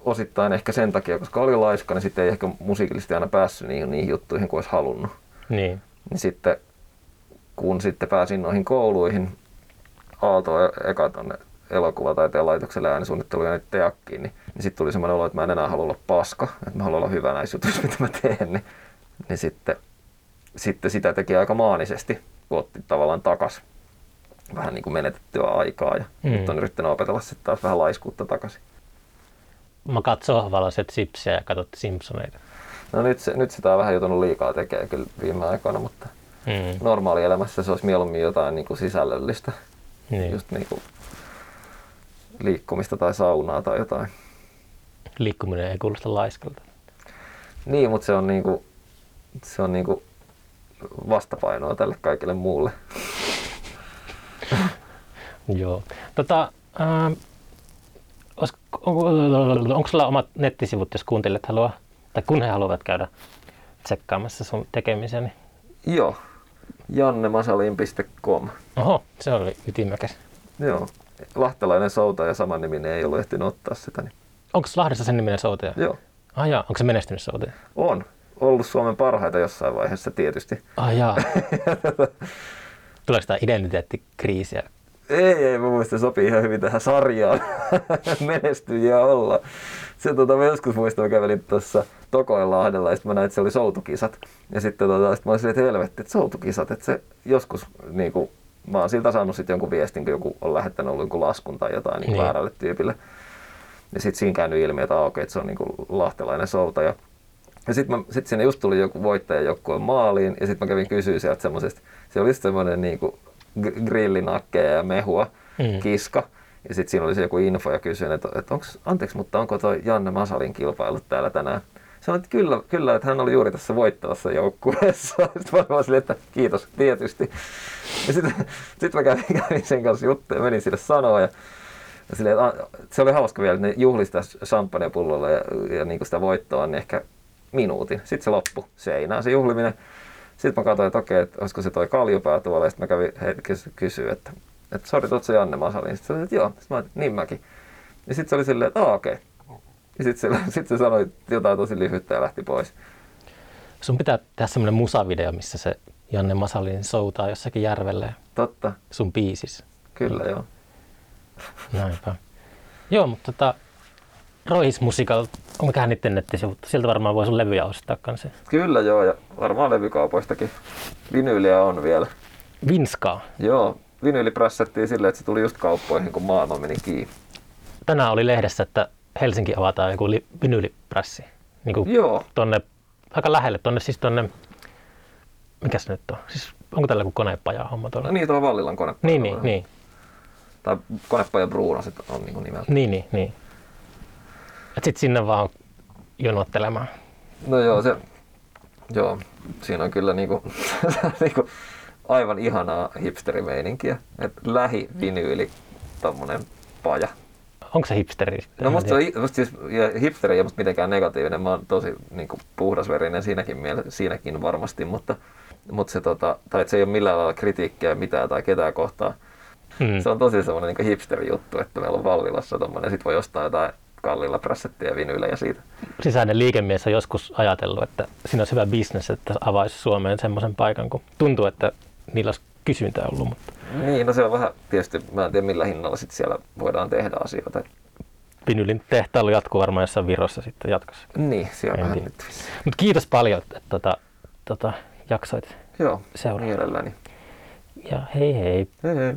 osittain ehkä sen takia, koska oli laiska, niin sitten ei ehkä musiikillisesti aina päässyt niihin, niihin juttuihin kuin olisi halunnut. Niin. Niin sitten kun sitten pääsin noihin kouluihin, Aalto e- eka tonne elokuvataiteen laitokselle äänisuunnitteluun ja teakkiin, niin, niin sitten tuli semmoinen olo, että mä en enää halua olla paska, että mä haluan olla hyvä näissä jutuissa, mitä mä teen, niin, niin sitten, sitten sitä teki aika maanisesti, kun otti tavallaan takas vähän niin kuin menetettyä aikaa ja Mm. nyt on yrittänyt opetella sitten taas vähän laiskuutta takaisin. Makat sohvalla, syöt sipsiä ja katsot Simpsoneita. No nyt, se, nyt sitä on vähän joutunut liikaa tekemään kyllä viime aikoina, mutta Mm. normaalielämässä se olisi mieluummin jotain niin kuin sisällöllistä, Niin. just niin kuin liikkumista tai saunaa tai jotain. Liikkuminen ei kuulosta laiskalta. Niin, mutta se on niinku, se on niinku vastapainoa tälle kaikille muulle. Joo. Tota, olis- onko, onko sulla omat nettisivut, jos kuuntelijat haluaa, tai kun he haluavat käydä tsekkaamassa sun tekemisen? Niin... Joo. jannemasalin.com. Oho, se oli ytimäkäs. Joo. Lahtelainen souta ja saman niminen ei ollut ehtinyt ottaa sitä. Niin. Onko Lahdessa sen niminen soutaja? Joo. Ah jaa, onko se menestynyt soutaja? On. Ollut Suomen parhaita jossain vaiheessa tietysti. Ah jaa. Tuleeko tämä identiteettikriisiä? Ei, ei, mä muistan, se sopii ihan hyvin tähän sarjaan menestyjiä olla. Se tota, mä joskus muistan, mä kävelin tuossa Tokoenlahdella ja sitten mä näin, että se oli soutukisat. Ja sitten tota, sit mä olin silleen, että helvetti, että soutukisat, että se joskus niinku, mä oon siltä saanut sitten jonkun viestin, kun joku on lähettänyt ollut jonkun laskun tai jotain niin Niin. väärälle tyypille. Ja sitten siinä käynyt ilmi, että, ah, okei, että se on niinku lahtelainen soutaja. Ja sitten sit sinne just tuli joku voittajajoukkueen maaliin ja sitten mä kävin kysyä sieltä semmoisesta, se oli semmoinen niinku gr- grillinakkeja ja mehua Mm. kiska. Ja sitten siinä oli se joku info ja kysyin, että, että onks, anteeksi, mutta onko toi Janne Masalin kilpailut täällä tänään? Sanoin, että kyllä, kyllä, että hän oli juuri tässä voittavassa joukkueessa. Sitten mä olin silleen, että kiitos, tietysti. Ja sitten sit mä kävin, kävin sen kanssa juttuja ja menin sille sanoa. Ja, ja silleen, että, se oli hauska vielä, että ne juhli sitä champagnepullolla ja, ja niin sitä voittoa, niin ehkä minuutin. Sitten se loppui seinään se juhliminen. Sitten mä katsoin, että okei, että olisiko se toi kaljupää tuolla. Ja sitten mä kävin hetkessä kysyä, että, että sori, tuot se Janne Masalin. Sitten oli, että joo. Sitten mä niin mäkin. Ja sitten se oli silleen, että okei. Ja sitten se, sit se sanoi jotain tosi lyhyttä ja lähti pois. Sun pitää tehdä semmoinen musavideo, missä se Janne Masalin soutaa jossakin järvellä ja Totta, sun biisissä. kyllä joo. Näinpä. Joo, mutta tota, Roihis Mikään niiden nettisivut? Sieltä varmaan voi sun levyjä ostaa kanssa. Kyllä joo, ja varmaan levykaupoistakin. Vinyyliä on vielä. Vinskaa. Joo, vinyyli prässättiin silleen, että se tuli just kauppoihin, kun maailma meni kiinni. Tänään oli lehdessä, että Helsinki avataan joku li- vinyylipressi. Niin kuin Joo, tonne, aika lähelle, tonne siis tonne, mikä se nyt on? Siis onko tällä joku konepaja homma tuolla? no niin, tuo Vallilan konepaja. niin, niin, niin, Tai konepaja Bruno sit on niin nimeltä. niin, niin, niin. Et sit sinne vaan jonottelemaan. No joo, se, joo, siinä on kyllä niinku, niinku aivan ihanaa hipsterimeininkiä. Et lähi vinyyli, tommonen paja. Onko se hipsteri? No musta, se on, musta siis, ja hipsteri ei ole mitenkään negatiivinen, mä oon tosi niin kuin, puhdasverinen siinäkin, miele, siinäkin varmasti, mutta, mutta se, tota, tai se ei ole millään lailla kritiikkiä mitään tai ketään kohtaa. Hmm. Se on tosi semmoinen niin hipsteri-juttu, että meillä on Vallilassa tommonen, sit voi ostaa jotain kalliilla prässettiä vinyylejä siitä. sisäinen liikemies on joskus ajatellut, että siinä olisi hyvä bisnes, että avaisi Suomeen semmoisen paikan, kun tuntuu, että niillä olisi kysyntää ollut. Mutta Niin, no se on vähän, tietysti mä en tiedä millä hinnalla sit siellä voidaan tehdä asioita. vinylin tehtailu jatkuu varmaan jossain Virossa sitten jatkossa. Niin, siellä En vähän nyt. Mutta kiitos paljon, että tota, tota, jaksoit Joo, Seuraa. mielelläni. ja hei hei. Hei hei.